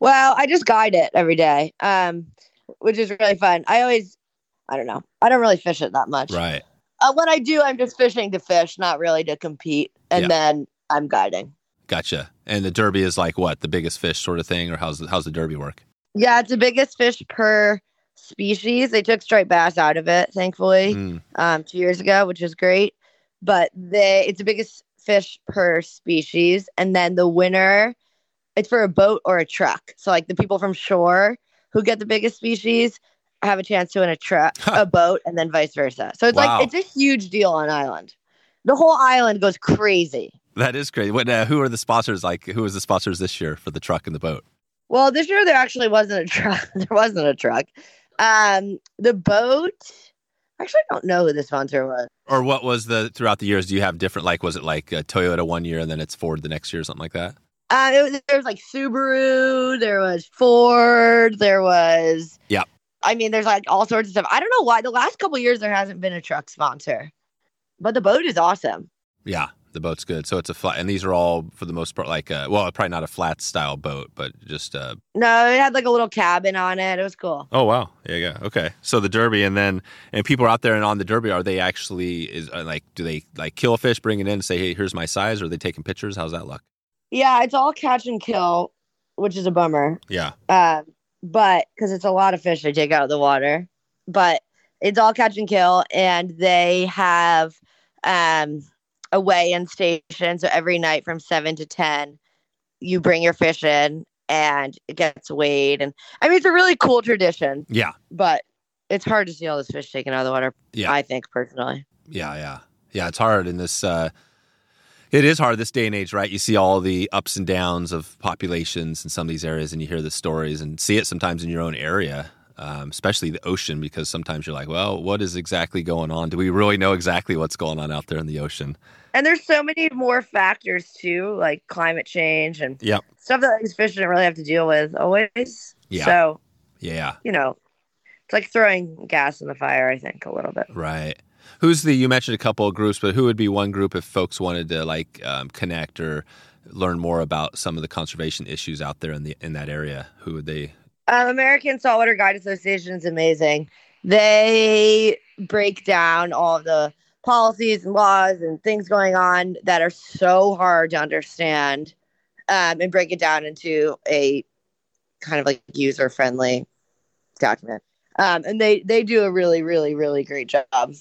Well, I just guide it every day, um, which is really fun. I always, I don't know, I don't really fish it that much. Right. Uh, when I do, I'm just fishing to fish, not really to compete. And Yeah. then I'm guiding. Gotcha. And the derby is like what the biggest fish sort of thing, or how's the, how's the derby work? Yeah, it's the biggest fish per species. They took striped bass out of it, thankfully. Mm, um, two years ago, which is great. But they it's the biggest fish per species, and then the winner, it's for a boat or a truck. So like the people from shore who get the biggest species have a chance to win a truck, a boat, and then vice versa. So it's Wow. like it's a huge deal on island. The whole island goes crazy. that is crazy. What? Uh, who are the sponsors? Like, who was the sponsors this year for the truck and the boat? Well, this year there actually wasn't a truck. there wasn't a truck. Um, the boat. Actually, I don't know who the sponsor was. Or what was the throughout the years? Do you have different? Like, was it like uh, Toyota one year and then it's Ford the next year, or something like that? Uh, it was, there was like Subaru, there was Ford, there was. Yeah. I mean, there's like all sorts of stuff. I don't know why the last couple years there hasn't been a truck sponsor, but the boat is awesome. Yeah, the boat's good. So it's a flat, and these are all for the most part like, uh, well, probably not a flat style boat, but just uh, No, it had like a little cabin on it. It was cool. Oh wow, yeah, yeah, okay. So the derby, and then and people are out there and on the derby, are they actually is uh, like do they like kill a fish, bring it in, and say, hey, here's my size? Or are they taking pictures? How's that look? Yeah, it's all catch and kill, which is a bummer. Yeah, Um, but because it's a lot of fish they take out of the water, but it's all catch and kill, and they have um a weigh-in station. So every night from seven to ten, you bring your fish in, and it gets weighed. And I mean, it's a really cool tradition, Yeah. but it's hard to see all this fish taken out of the water. Yeah. I think personally. Yeah, yeah, yeah. It's hard in this. Uh, it is hard this day and age, right? You see all the ups and downs of populations in some of these areas, and you hear the stories and see it sometimes in your own area, um, especially the ocean, because sometimes you're like, well, what is exactly going on? Do we really know exactly what's going on out there in the ocean? And there's so many more factors too, like climate change and Yep. stuff that these fish didn't really have to deal with always. Yeah. So, Yeah, you know, it's like throwing gas in the fire, I think, a little bit. right. Who's the? You mentioned a couple of groups, but who would be one group if folks wanted to like um, connect or learn more about some of the conservation issues out there in the in that area? Who would they? Um, American Saltwater Guide Association is amazing. They break down all the policies and laws and things going on that are so hard to understand um, and break it down into a kind of like user friendly document. Um, and they, they do a really, really, really great job.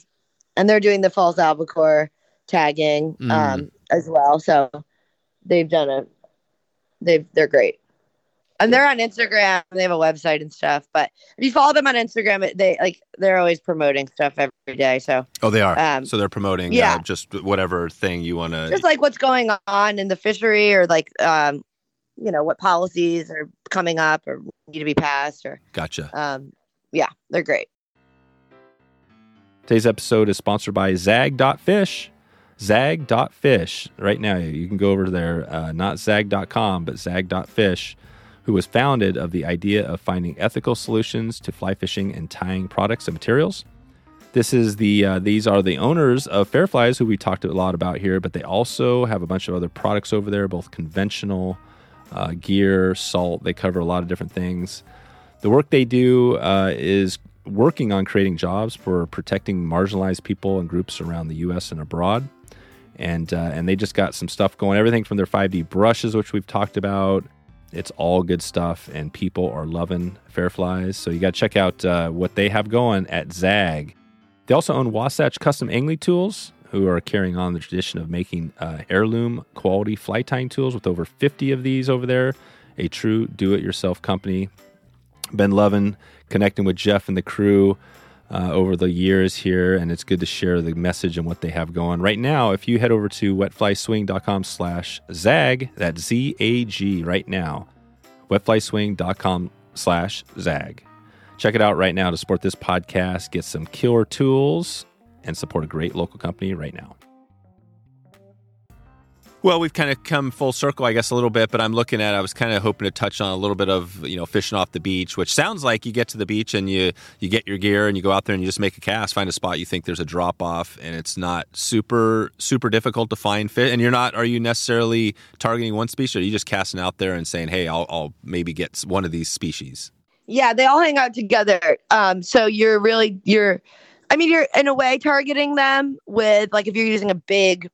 And they're doing the false albacore tagging um, as well. So they've done a, they've, they're great. And they're on Instagram. They have a website and stuff. But if you follow them on Instagram, they like they're always promoting stuff every day. So Oh, they are. Um, so they're promoting yeah. uh, just whatever thing you want to. just like what's going on in the fishery, or like um, you know, what policies are coming up or need to be passed, or Gotcha. um, yeah, they're great. Today's episode is sponsored by Zag.fish. Zag.fish. Right now, you can go over there, uh, not Zag.com, but Zag.fish, who was founded of the idea of finding ethical solutions to fly fishing and tying products and materials. This is the uh, these are the owners of Fairflies, who we talked a lot about here, but they also have a bunch of other products over there, both conventional uh, gear, salt. They cover a lot of different things. The work they do uh, is working on creating jobs for protecting marginalized people and groups around the U.S. and abroad. And uh, and they just got some stuff going. Everything from their 5D brushes, which we've talked about. It's all good stuff, and people are loving Fairflies. So you got to check out uh, what they have going at Zag. They also own Wasatch Custom Angling Tools, who are carrying on the tradition of making uh, heirloom quality fly tying tools with over 50 of these over there. A true do it yourself company. Been loving connecting with Jeff and the crew uh, over the years here, and it's good to share the message and what they have going. Right now, if you head over to wetflyswing.com slash zag, that's Z-A-G right now, wetflyswing.com slash zag. Check it out right now to support this podcast, get some killer tools, and support a great local company right now. Well, we've kind of come full circle, I guess, a little bit, but I'm looking at, I was kind of hoping to touch on a little bit of, you know, fishing off the beach, which sounds like you get to the beach and you, you get your gear and you go out there and you just make a cast, find a spot you think there's a drop off and it's not super, super difficult to find fish. And you're not, are you necessarily targeting one species or are you just casting out there and saying, hey, I'll, I'll maybe get one of these species? Yeah, they all hang out together. Um, so you're really you're, I mean, you're in a way targeting them with like if you're using a big,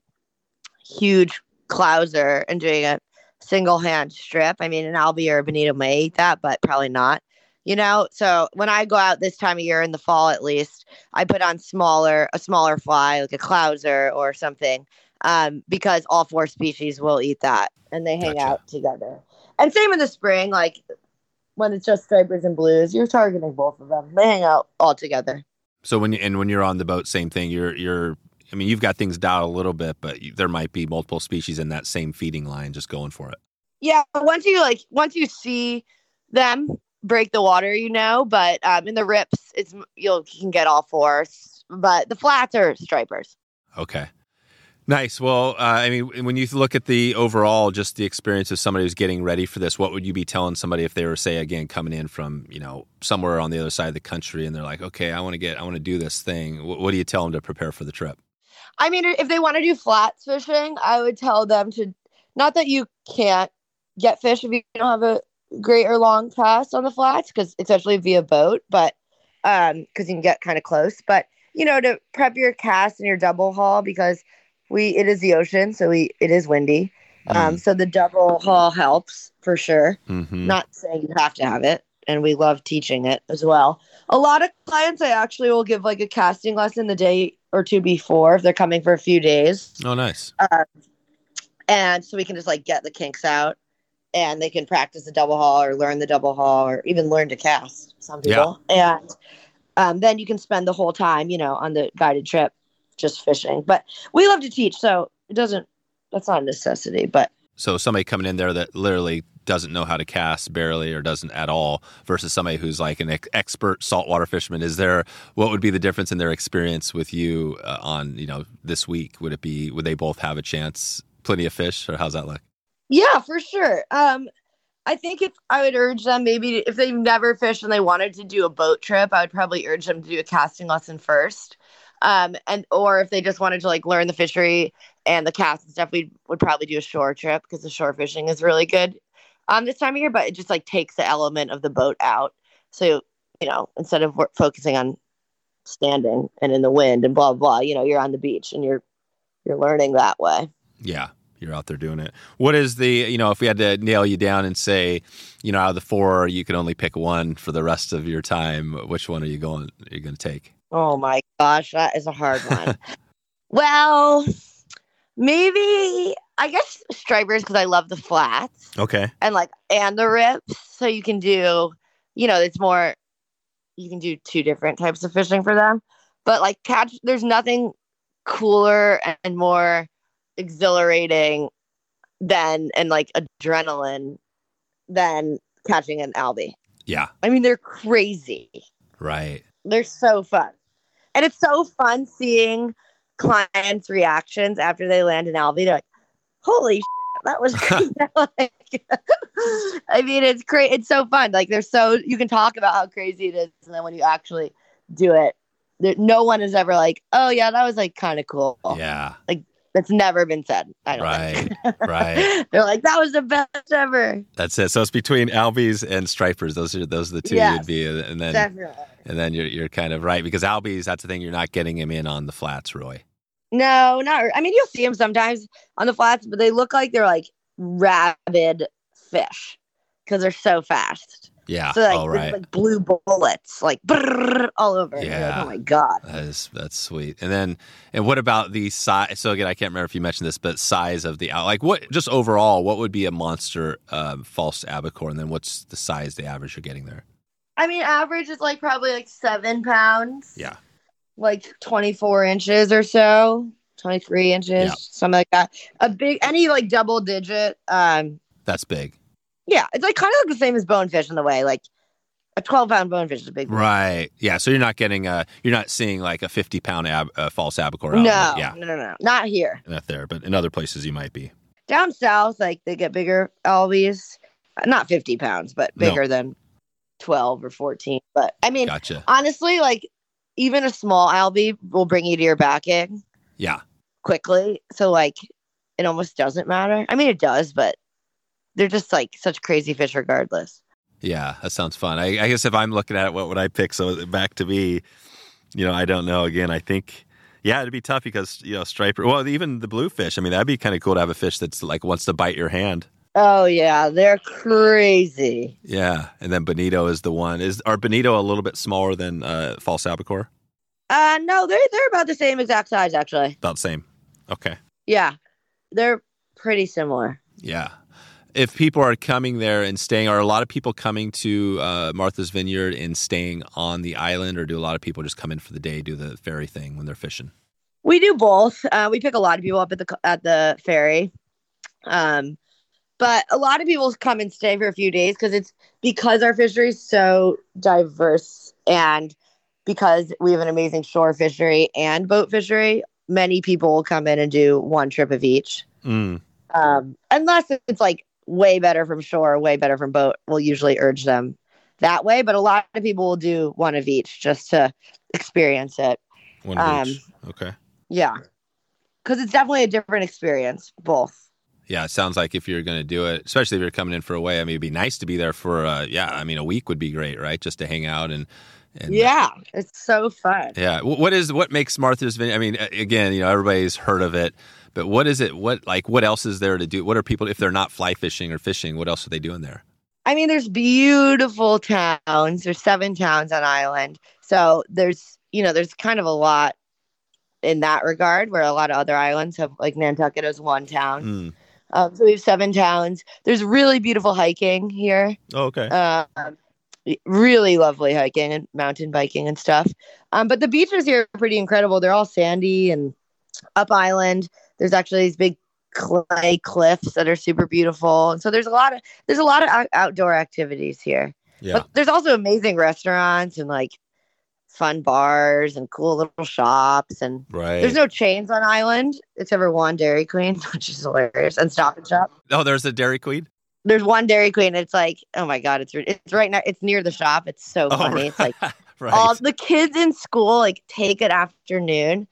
huge clouser and doing a single hand strip. I mean, an Albie or a Bonito may eat that, but probably not. You know, so when I go out this time of year in the fall, at least, I put on smaller a smaller fly like a clouser or something, um, because all four species will eat that and they hang Gotcha. out together. And same in the spring, like when it's just stripers and blues, you're targeting both of them. They hang out all together. So when you, and when you're on the boat, same thing. You're you're. I mean, you've got things dialed a little bit, but there might be multiple species in that same feeding line, just going for it. Yeah, once you like once you see them break the water, you know. But um, in the rips, it's you'll you can get all four. But the flats are stripers. Okay. Nice. Well, uh, I mean, when you look at the overall, just the experience of somebody who's getting ready for this, what would you be telling somebody if they were, say, again, coming in from you know somewhere on the other side of the country, and they're like, okay, I want to get, I want to do this thing. What, what do you tell them to prepare for the trip? I mean, if they want to do flats fishing, I would tell them to not that you can't get fish if you don't have a great or long cast on the flats, because especially via boat, but um, because you can get kind of close. But you know, to prep your cast and your double haul because we it is the ocean, so we it is windy. Um, so the double haul helps for sure. Mm-hmm. Not saying you have to have it, and we love teaching it as well. A lot of clients, I actually will give like a casting lesson the day or two before if they're coming for a few days, Oh, nice. and so we can just like get the kinks out. and they can practice the double haul or learn the double haul or even learn to cast. Some people, and um, then you can spend the whole time, you know, on the guided trip just fishing. But we love to teach, so it doesn't. That's not a necessity, but So somebody coming in there that literally doesn't know how to cast barely or doesn't at all versus somebody who's like an ex- expert saltwater fisherman is there what would be the difference in their experience with you uh, on you know this week would it be would they both have a chance plenty of fish or how's that look Yeah, for sure. Um, I think if I would urge them, maybe if they've never fished and they wanted to do a boat trip, I would probably urge them to do a casting lesson first. Um, and or if they just wanted to like learn the fishery and the cast and stuff, we would probably do a shore trip because the shore fishing is really good um this time of year. But it just like takes the element of the boat out. So you know, instead of focusing on standing and in the wind and blah blah, you know, you're on the beach and you're you're learning that way. yeah you're out there doing it what is the you know if we had to nail you down and say you know out of the four you can only pick one for the rest of your time which one are you going are you going to take Oh my gosh, that is a hard one. well, maybe I guess stripers because I love the flats okay and like and the rips. So you can do, you know, it's more you can do two different types of fishing for them. But like catch, there's nothing cooler and more exhilarating than and like adrenaline than catching an albie. yeah I mean, they're crazy. right They're so fun. And it's so fun seeing clients' reactions after they land in Albie. They're like, holy shit, that was like, I mean, it's great. It's so fun. Like, they're so, you can talk about how crazy it is. And then when you actually do it, there, no one is ever like, oh, yeah, that was like kind of cool. yeah That's never been said. I don't right think. right they're like, that was the best ever. That's it. So it's between Albies and Stripers. Those are those are the two Yes. you'd be, and then Definitely. and then you're you're kind of right because Albies. That's the thing. You're not getting him in on the flats, Roy. No, not. I mean, you'll see him sometimes on the flats, but they look like they're like rabid fish because they're so fast. Yeah. So like, oh right. like blue bullets, like brrrr, all over. You're like, Yeah. oh my god. that is that's sweet. And then and what about the size? So again, I can't remember if you mentioned this, but size of the like what just overall, what would be a monster um, false albacore, and then what's the size, the average you're getting there? I mean, average is like probably like seven pounds. Yeah. Like 24 inches or so, 23 inches, Yeah. something like that. A big, any like double digit. Um, That's big. Yeah, it's like kind of like the same as bonefish in the way. Like a 12 pound bonefish is a big one. Right. Yeah. So you're not getting a you're not seeing like a 50 pound ab, uh, false albacore. No. Yeah. no, no, no, not here. Not there, but in other places you might be. down south, like they get bigger always, not 50 pounds, but No. bigger than 12 or 14. But I mean, Gotcha. honestly, like even a small albie will bring you to your backing Yeah. quickly. So like it almost doesn't matter. I mean, it does, but they're just like such crazy fish regardless. Yeah, that sounds fun. I, I guess if I'm looking at it, what would I pick? So back to me, you know, I don't know. Again, I think, yeah, it'd be tough because you know, striper. Well, even the bluefish. I mean, that'd be kind of cool to have a fish that's like wants to bite your hand. Oh yeah, they're crazy. Yeah, and then bonito is the one. Is are bonito a little bit smaller than uh, false albacore? Uh no, they're they're about the same exact size actually. About the same. Okay. Yeah. They're pretty similar. Yeah. If people are coming there and staying, are a lot of people coming to uh, Martha's Vineyard and staying on the island, or do a lot of people just come in for the day, do the ferry thing when they're fishing? We do both. Uh, we pick a lot of people up at the at the ferry, um, but a lot of people come and stay for a few days because it's because our fishery is so diverse and because we have an amazing shore fishery and boat fishery. Many people will come in and do one trip of each, Mm. um, unless it's like way better from shore, way better from boat. We'll usually urge them that way, but a lot of people will do one of each just to experience it. One of Um, each. Okay. Yeah. Because it's definitely a different experience, both. Yeah, it sounds like if you're going to do it, especially if you're coming in for a way, I mean, it'd be nice to be there for, uh, yeah, I mean, a week would be great, right? Just to hang out and, and Yeah. It's so fun. yeah. What is what makes Martha's Vineyard? I mean, again, you know, everybody's heard of it, but what is it? What like what else is there to do? What are people if they're not fly fishing or fishing? What else are they doing there? I mean, there's beautiful towns. There's seven towns on island. So there's, you know, there's kind of a lot in that regard where a lot of other islands have, like Nantucket is one town. Mm, Um, so we have seven towns. There's really beautiful hiking here. Oh, okay. Um, really lovely hiking and mountain biking and stuff. Um, but the beaches here are pretty incredible. They're all sandy and up island. There's actually these big clay cliffs that are super beautiful, and so there's a lot of there's a lot of out- outdoor activities here. yeah. But there's also amazing restaurants and like fun bars and cool little shops and right. there's no chains on island except for one Dairy Queen, which is hilarious, and Stop and Shop. oh, there's a Dairy Queen. There's one Dairy Queen. It's like, oh my god, it's it's right now. It's near the shop. It's so Oh, funny. It's like right. all the kids in school like take an afternoon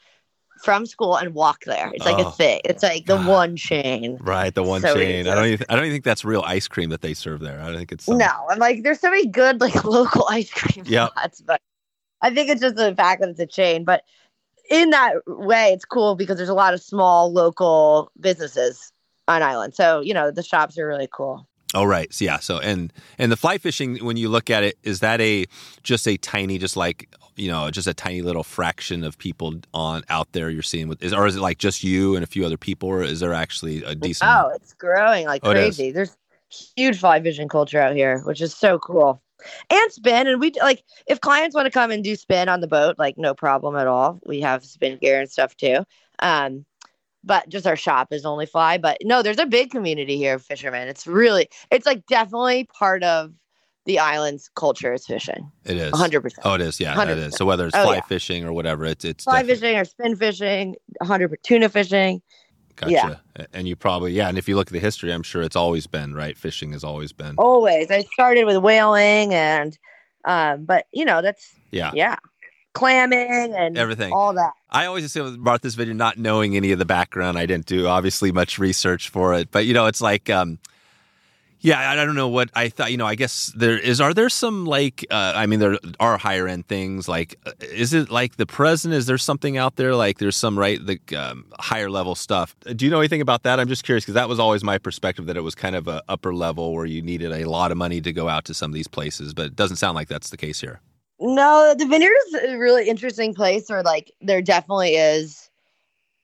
from school and walk there. It's like Oh, a thing. It's like the God. one chain. right. The one so chain. I don't. Even, I don't even think that's real ice cream that they serve there. I don't think it's. some- No, I'm like, there's so many good like local ice cream Yep. spots, but I think it's just the fact that it's a chain. But in that way, it's cool because there's a lot of small local businesses on island. So you know the shops are really cool. Oh right, so, yeah. So and and the fly fishing, when you look at it, is that a just a tiny, just like you know, just a tiny little fraction of people on out there you're seeing with, is or is it like just you and a few other people, or is there actually a decent? Oh, it's growing like Oh, crazy. There's huge fly fishing culture out here, which is so cool. And spin, and we like if clients want to come and do spin on the boat, like no problem at all. We have spin gear and stuff too. Um, but just our shop is only fly. But no, there's a big community here of fishermen. It's really, it's like definitely part of the island's culture is fishing. It is. 100. percent Oh, it is. Yeah, it is. 100%. So whether it's Oh, fly yeah. fishing or whatever, it's it's Fly definitely- fishing or spin fishing, 100 tuna fishing. Gotcha. yeah. And you probably yeah, and if you look at the history, I'm sure it's always been right. Fishing has always been. Always. I started with whaling and, um, but you know that's Yeah. yeah, clamming and Everything. all that. I always assume with Martha's Vineyard, not knowing any of the background, I didn't do obviously much research for it. But you know, it's like, um, yeah, I, don't know what I thought. You know, I guess there is. Are there some like? Uh, I mean, there are higher end things. Like, uh, is it like the present? Is there something out there like there's some right the um, higher level stuff? Do you know anything about that? I'm just curious because that was always my perspective that it was kind of a upper level where you needed a lot of money to go out to some of these places. But it doesn't sound like that's the case here. No, the vineyard is a really interesting place where like there definitely is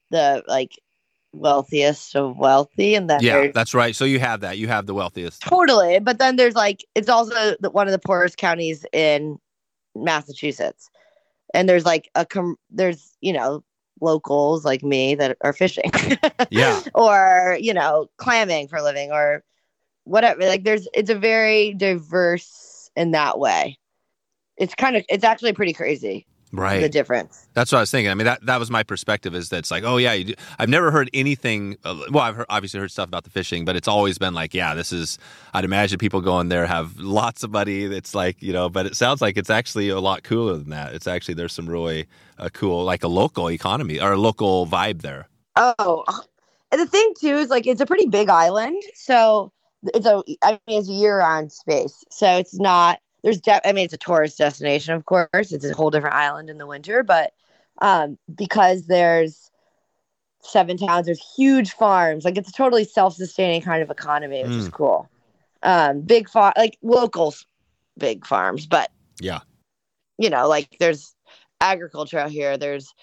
the like wealthiest of wealthy and that Yeah, that's right. So you have that. You have the wealthiest. totally but then there's like it's also the, one of the poorest counties in massachusetts and there's like a com- there's you know locals like me that are fishing Yeah. or you know clamming for a living or whatever like there's it's a very diverse in that way it's kind of it's actually pretty crazy Right. the difference That's what I was thinking. I mean, that, that was my perspective. Is that it's like, oh yeah. I've never heard anything. Uh, well, I've heard, obviously heard stuff about the fishing, but it's always been like, yeah, this is. I'd imagine people going there have lots of money. It's like you know, but it sounds like it's actually a lot cooler than that. It's actually there's some really uh, cool, like a local economy or a local vibe there. Oh, and the thing too is like it's a pretty big island, so it's a I mean it's a year-round space, so it's not there's de- I mean it's a tourist destination, of course. It's a whole different island in the winter, but um, because there's seven towns, there's huge farms. Like it's a totally self-sustaining kind of economy, which is cool. Um, big farm, like locals, big farms, but Yeah. you know, like there's agriculture out here. There's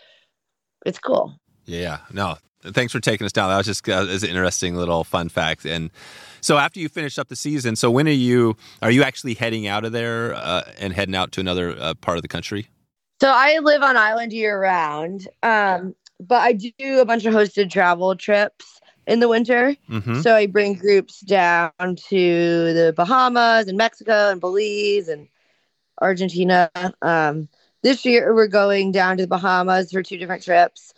it's cool. Yeah. No, thanks for taking us down. That was just uh, an interesting little fun fact. And so after you finish up the season, so when are you are you actually heading out of there uh, and heading out to another uh, part of the country? So I live on island year round, um, but I do a bunch of hosted travel trips in the winter. Mm-hmm. So I bring groups down to the Bahamas and Mexico and Belize and Argentina. Um, this year we're going down to the Bahamas for two different trips,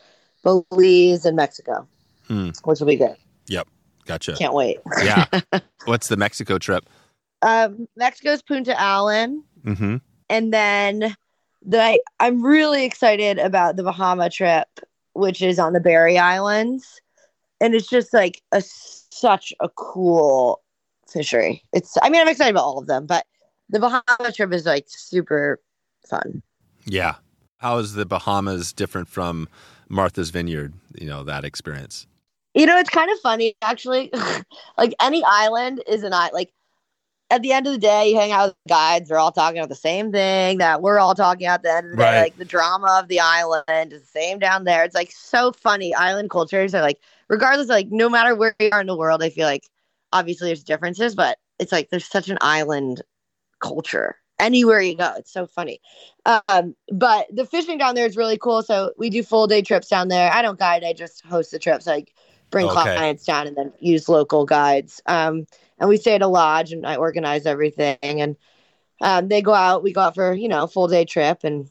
Belize and Mexico, Hmm. which will be good. Yep. Gotcha. Can't wait. Yeah. What's the Mexico trip? Um, Mexico's Punta Allen. Mm-hmm. and then the I'm really excited about the Bahama trip, which is on the Berry Islands, and it's just like a such a cool fishery. It's I mean I'm excited about all of them, but the Bahama trip is like super fun. Yeah. How is the Bahamas different from Martha's Vineyard? You know that experience. You know, it's kind of funny actually. like any island is an island. Like at the end of the day, you hang out with guides. They're all talking about the same thing that we're all talking about. At the end of the Right. day, like the drama of the island is the same down there. It's like so funny. Island cultures are like regardless, like no matter where you are in the world, I feel like obviously there's differences, but it's like there's such an island culture anywhere you go. It's so funny. Um, but the fishing down there is really cool. So we do full day trips down there. I don't guide, I just host the trips. Like bring Okay. clients down and then use local guides. Um, and we stay at a lodge and I organize everything. And um, they go out, we go out for, you know, full day trip and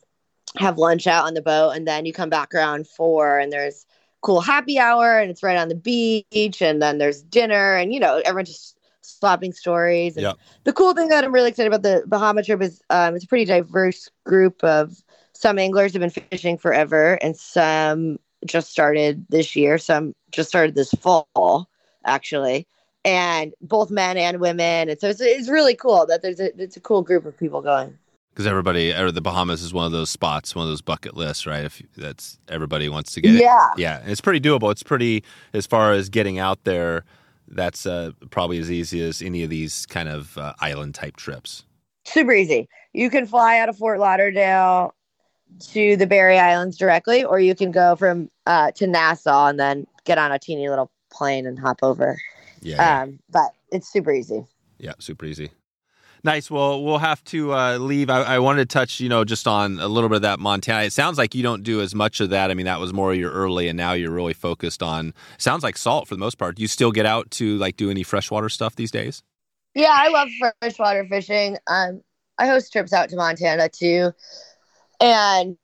have lunch out on the boat. And then you come back around four and there's cool happy hour and it's right on the beach. And then there's dinner and, you know, everyone just swapping stories. And Yep. the cool thing that I'm really excited about the Bahama trip is um, it's a pretty diverse group of some anglers have been fishing forever and some just started this year. Some just started this fall, actually. And both men and women. And so it's, it's really cool that there's a, it's a cool group of people going. Because everybody, or the Bahamas is one of those spots, one of those bucket lists, right? If that's everybody wants to get it. Yeah. Yeah, and it's pretty doable. It's pretty as far as getting out there. That's uh, probably as easy as any of these kind of uh, island type trips. super easy. You can fly out of Fort Lauderdale to the Berry Islands directly, or you can go from uh, to Nassau and then get on a teeny little plane and hop over. Yeah, yeah, Um, but it's super easy. yeah, super easy. Nice. Well, we'll have to uh, leave. I, I wanted to touch, you know, just on a little bit of that Montana. It sounds like you don't do as much of that. I mean, that was more your early, and now you're really focused on. Sounds like salt for the most part. Do you still get out to like do any freshwater stuff these days? Yeah, I love freshwater fishing. Um, I host trips out to Montana too, and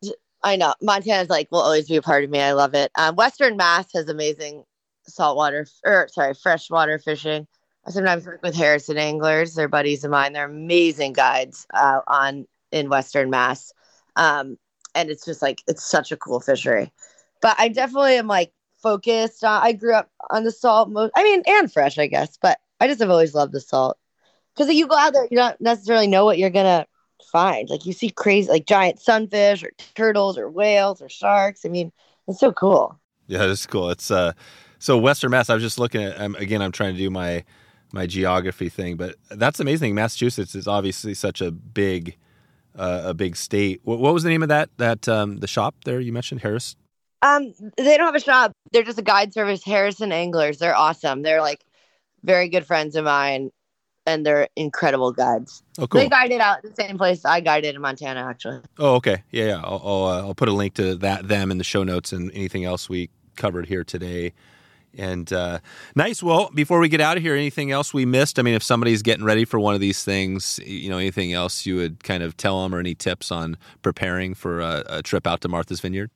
I know Montana's like will always be a part of me. I love it. Um, Western Mass has amazing saltwater or sorry freshwater fishing. I sometimes work with Harrison anglers. They're buddies of mine. They're amazing guides uh, on in Western Mass, um, and it's just like it's such a cool fishery. But I definitely am like focused on. I grew up on the salt. Most, I mean, and fresh, I guess. But I just have always loved the salt because you go out there, you don't necessarily know what you're gonna find. Like you see crazy, like giant sunfish or turtles or whales or sharks. I mean, it's so cool. Yeah, that's cool. It's uh, so Western Mass. I was just looking at. Um, again, I'm trying to do my my geography thing, but that's amazing. Massachusetts is obviously such a big uh, a big state. What, what was the name of that that um, the shop there you mentioned, Harris? Um, they don't have a shop. They're just a guide service. Harrison Anglers. They're awesome. They're like very good friends of mine, and they're incredible guides. Oh, cool. They guided out the same place I guided in Montana, actually. Oh, okay. Yeah, yeah. I'll I'll, uh, I'll put a link to that them in the show notes and anything else we covered here today. And uh, nice. Well, before we get out of here, anything else we missed? I mean, if somebody's getting ready for one of these things, you know, anything else you would kind of tell them or any tips on preparing for a, a trip out to Martha's Vineyard?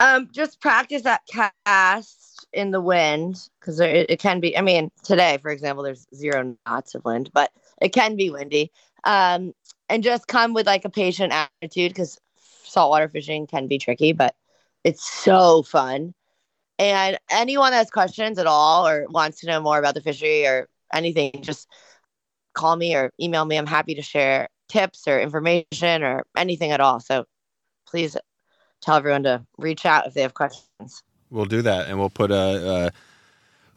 Um, just practice that cast in the wind because it, it can be. I mean, today, for example, there's zero knots of wind, but it can be windy. Um, and just come with like a patient attitude because saltwater fishing can be tricky, but it's so fun. And anyone that has questions at all or wants to know more about the fishery or anything, just call me or email me. I'm happy to share tips or information or anything at all. So please tell everyone to reach out if they have questions. We'll do that, and we'll put a,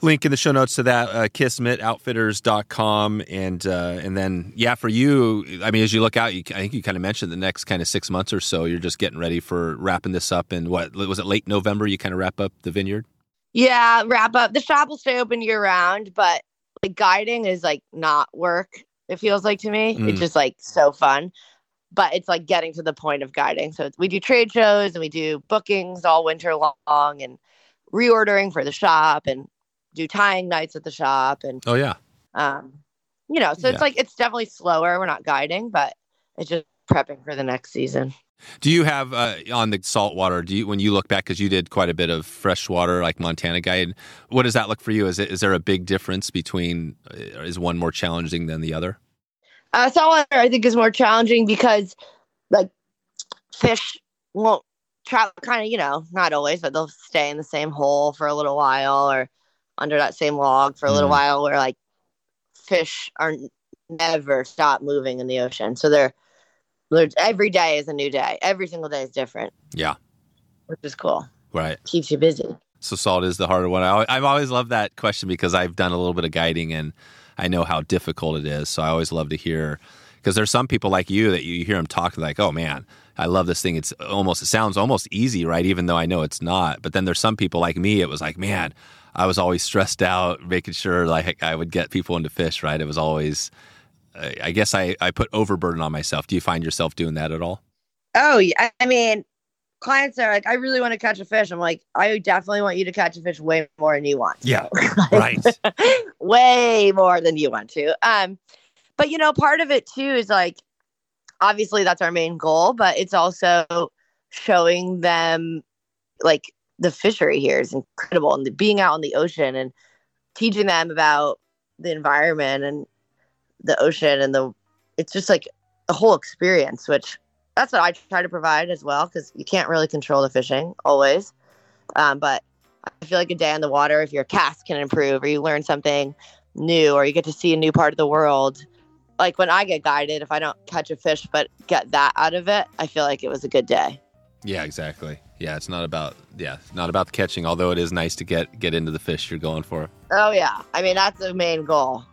link in the show notes to that uh, kismetoutfitters.com and uh, and then yeah for you i mean as you look out you, i think you kind of mentioned the next kind of six months or so you're just getting ready for wrapping this up and what was it late november you kind of wrap up the vineyard Yeah, wrap up. The shop will stay open year round, but like guiding is like not work. It feels like to me. Mm. It's just like so fun, but it's like getting to the point of guiding. So we do trade shows and we do bookings all winter long and reordering for the shop and do tying nights at the shop and oh yeah um, you know. So Yeah. it's like it's definitely slower. We're not guiding, but it's just prepping for the next season. do you have uh, on the saltwater do you when you look back because you did quite a bit of freshwater like montana guide what does that look for you is it is there a big difference between uh, is one more challenging than the other Uh, saltwater, I think, is more challenging because, like, fish won't travel. Kind of, you know, not always, but they'll stay in the same hole for a little while or under that same log for a little Mm. while. Where like fish are never stop moving in the ocean, so they're, they're every day is a new day. Every single day is different, yeah which is cool. right Keeps you busy. So salt is the harder one. I, I've always loved that question because I've done a little bit of guiding and I know how difficult it is. So I always love to hear because there's some people like you that you hear them talk like, oh man, I love this thing. It's almost, it sounds almost easy, right? Even though I know it's not. But then there's some people like me, it was like, man, I was always stressed out, making sure like I would get people into fish, right? It was always, I guess I, I put overburden on myself. Do you find yourself doing that at all? Oh, yeah. I mean, clients are like, I really want to catch a fish. I'm like, I definitely want you to catch a fish way more than you want. Yeah. right. way more than you want to. Um, but you know, part of it too is like, obviously that's our main goal, but it's also showing them like the fishery here is incredible and the, being out in the ocean and teaching them about the environment and the ocean and the it's just like a whole experience which that's what I try to provide as well because you can't really control the fishing always. Um, but I feel like a day on the water, if your cast can improve or you learn something new or you get to see a new part of the world, like when I get guided, if I don't catch a fish but get that out of it, I feel like it was a good day. Yeah, exactly. Yeah, it's not about yeah, not about the catching, although it is nice to get get into the fish you're going for. Oh yeah. I mean that's the main goal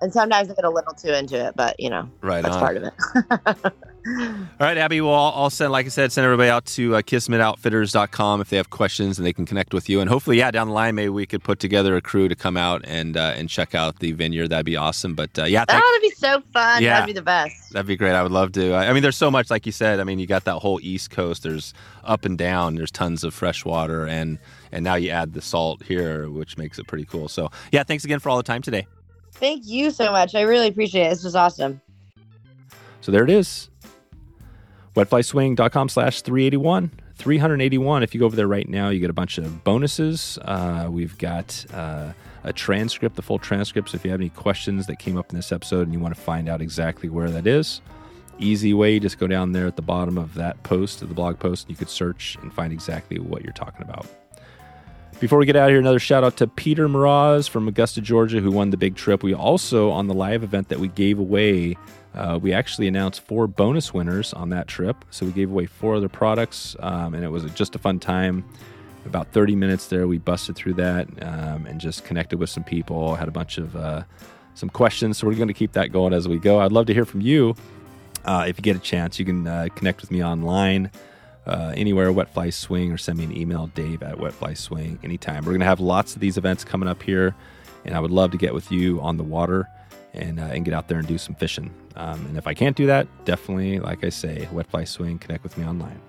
and sometimes I get a little too into it, but you know, right that's on. part of it. All right, Abbie. Well, I'll, send, like I said, send everybody out to uh, kismetoutfitters.com if they have questions and they can connect with you. And hopefully, yeah, down the line, maybe we could put together a crew to come out and uh, and check out the vineyard. That'd be awesome. But uh, yeah, that would be so fun. Yeah, that'd be the best. That'd be great. I would love to. I mean, there's so much, like you said. I mean, you got that whole East Coast. There's up and down. There's tons of fresh water, and and now you add the salt here, which makes it pretty cool. So yeah, thanks again for all the time today. Thank you so much. I really appreciate it. This was awesome. So there it is. Wetflyswing.com slash 381. 381. If you go over there right now, you get a bunch of bonuses. Uh, we've got uh, a transcript, the full transcript. So if you have any questions that came up in this episode and you want to find out exactly where that is, easy way, just go down there at the bottom of that post, of the blog post, and you could search and find exactly what you're talking about. Before we get out of here, another shout out to Peter Mraz from Augusta, Georgia, who won the big trip. We also, on the live event that we gave away, uh, we actually announced four bonus winners on that trip. So we gave away four other products, um, and it was just a fun time. About 30 minutes there, we busted through that um, and just connected with some people. Had a bunch of uh, some questions, so we're going to keep that going as we go. I'd love to hear from you. Uh, if you get a chance, you can uh, connect with me online uh, anywhere, Wetfly Swing, or send me an email, dave at Wet Fly Swing, anytime. We're going to have lots of these events coming up here, and I would love to get with you on the water and, uh, and get out there and do some fishing. Um, and if I can't do that, definitely, like I say, Wet Fly Swing, connect with me online.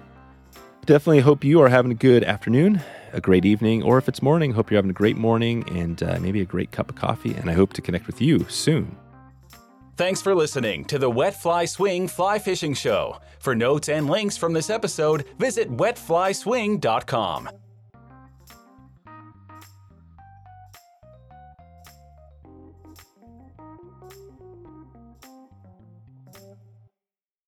Definitely hope you are having a good afternoon, a great evening, or if it's morning, hope you're having a great morning and uh, maybe a great cup of coffee. And I hope to connect with you soon. Thanks for listening to the Wet Fly Swing Fly Fishing Show. For notes and links from this episode, visit wetflyswing.com.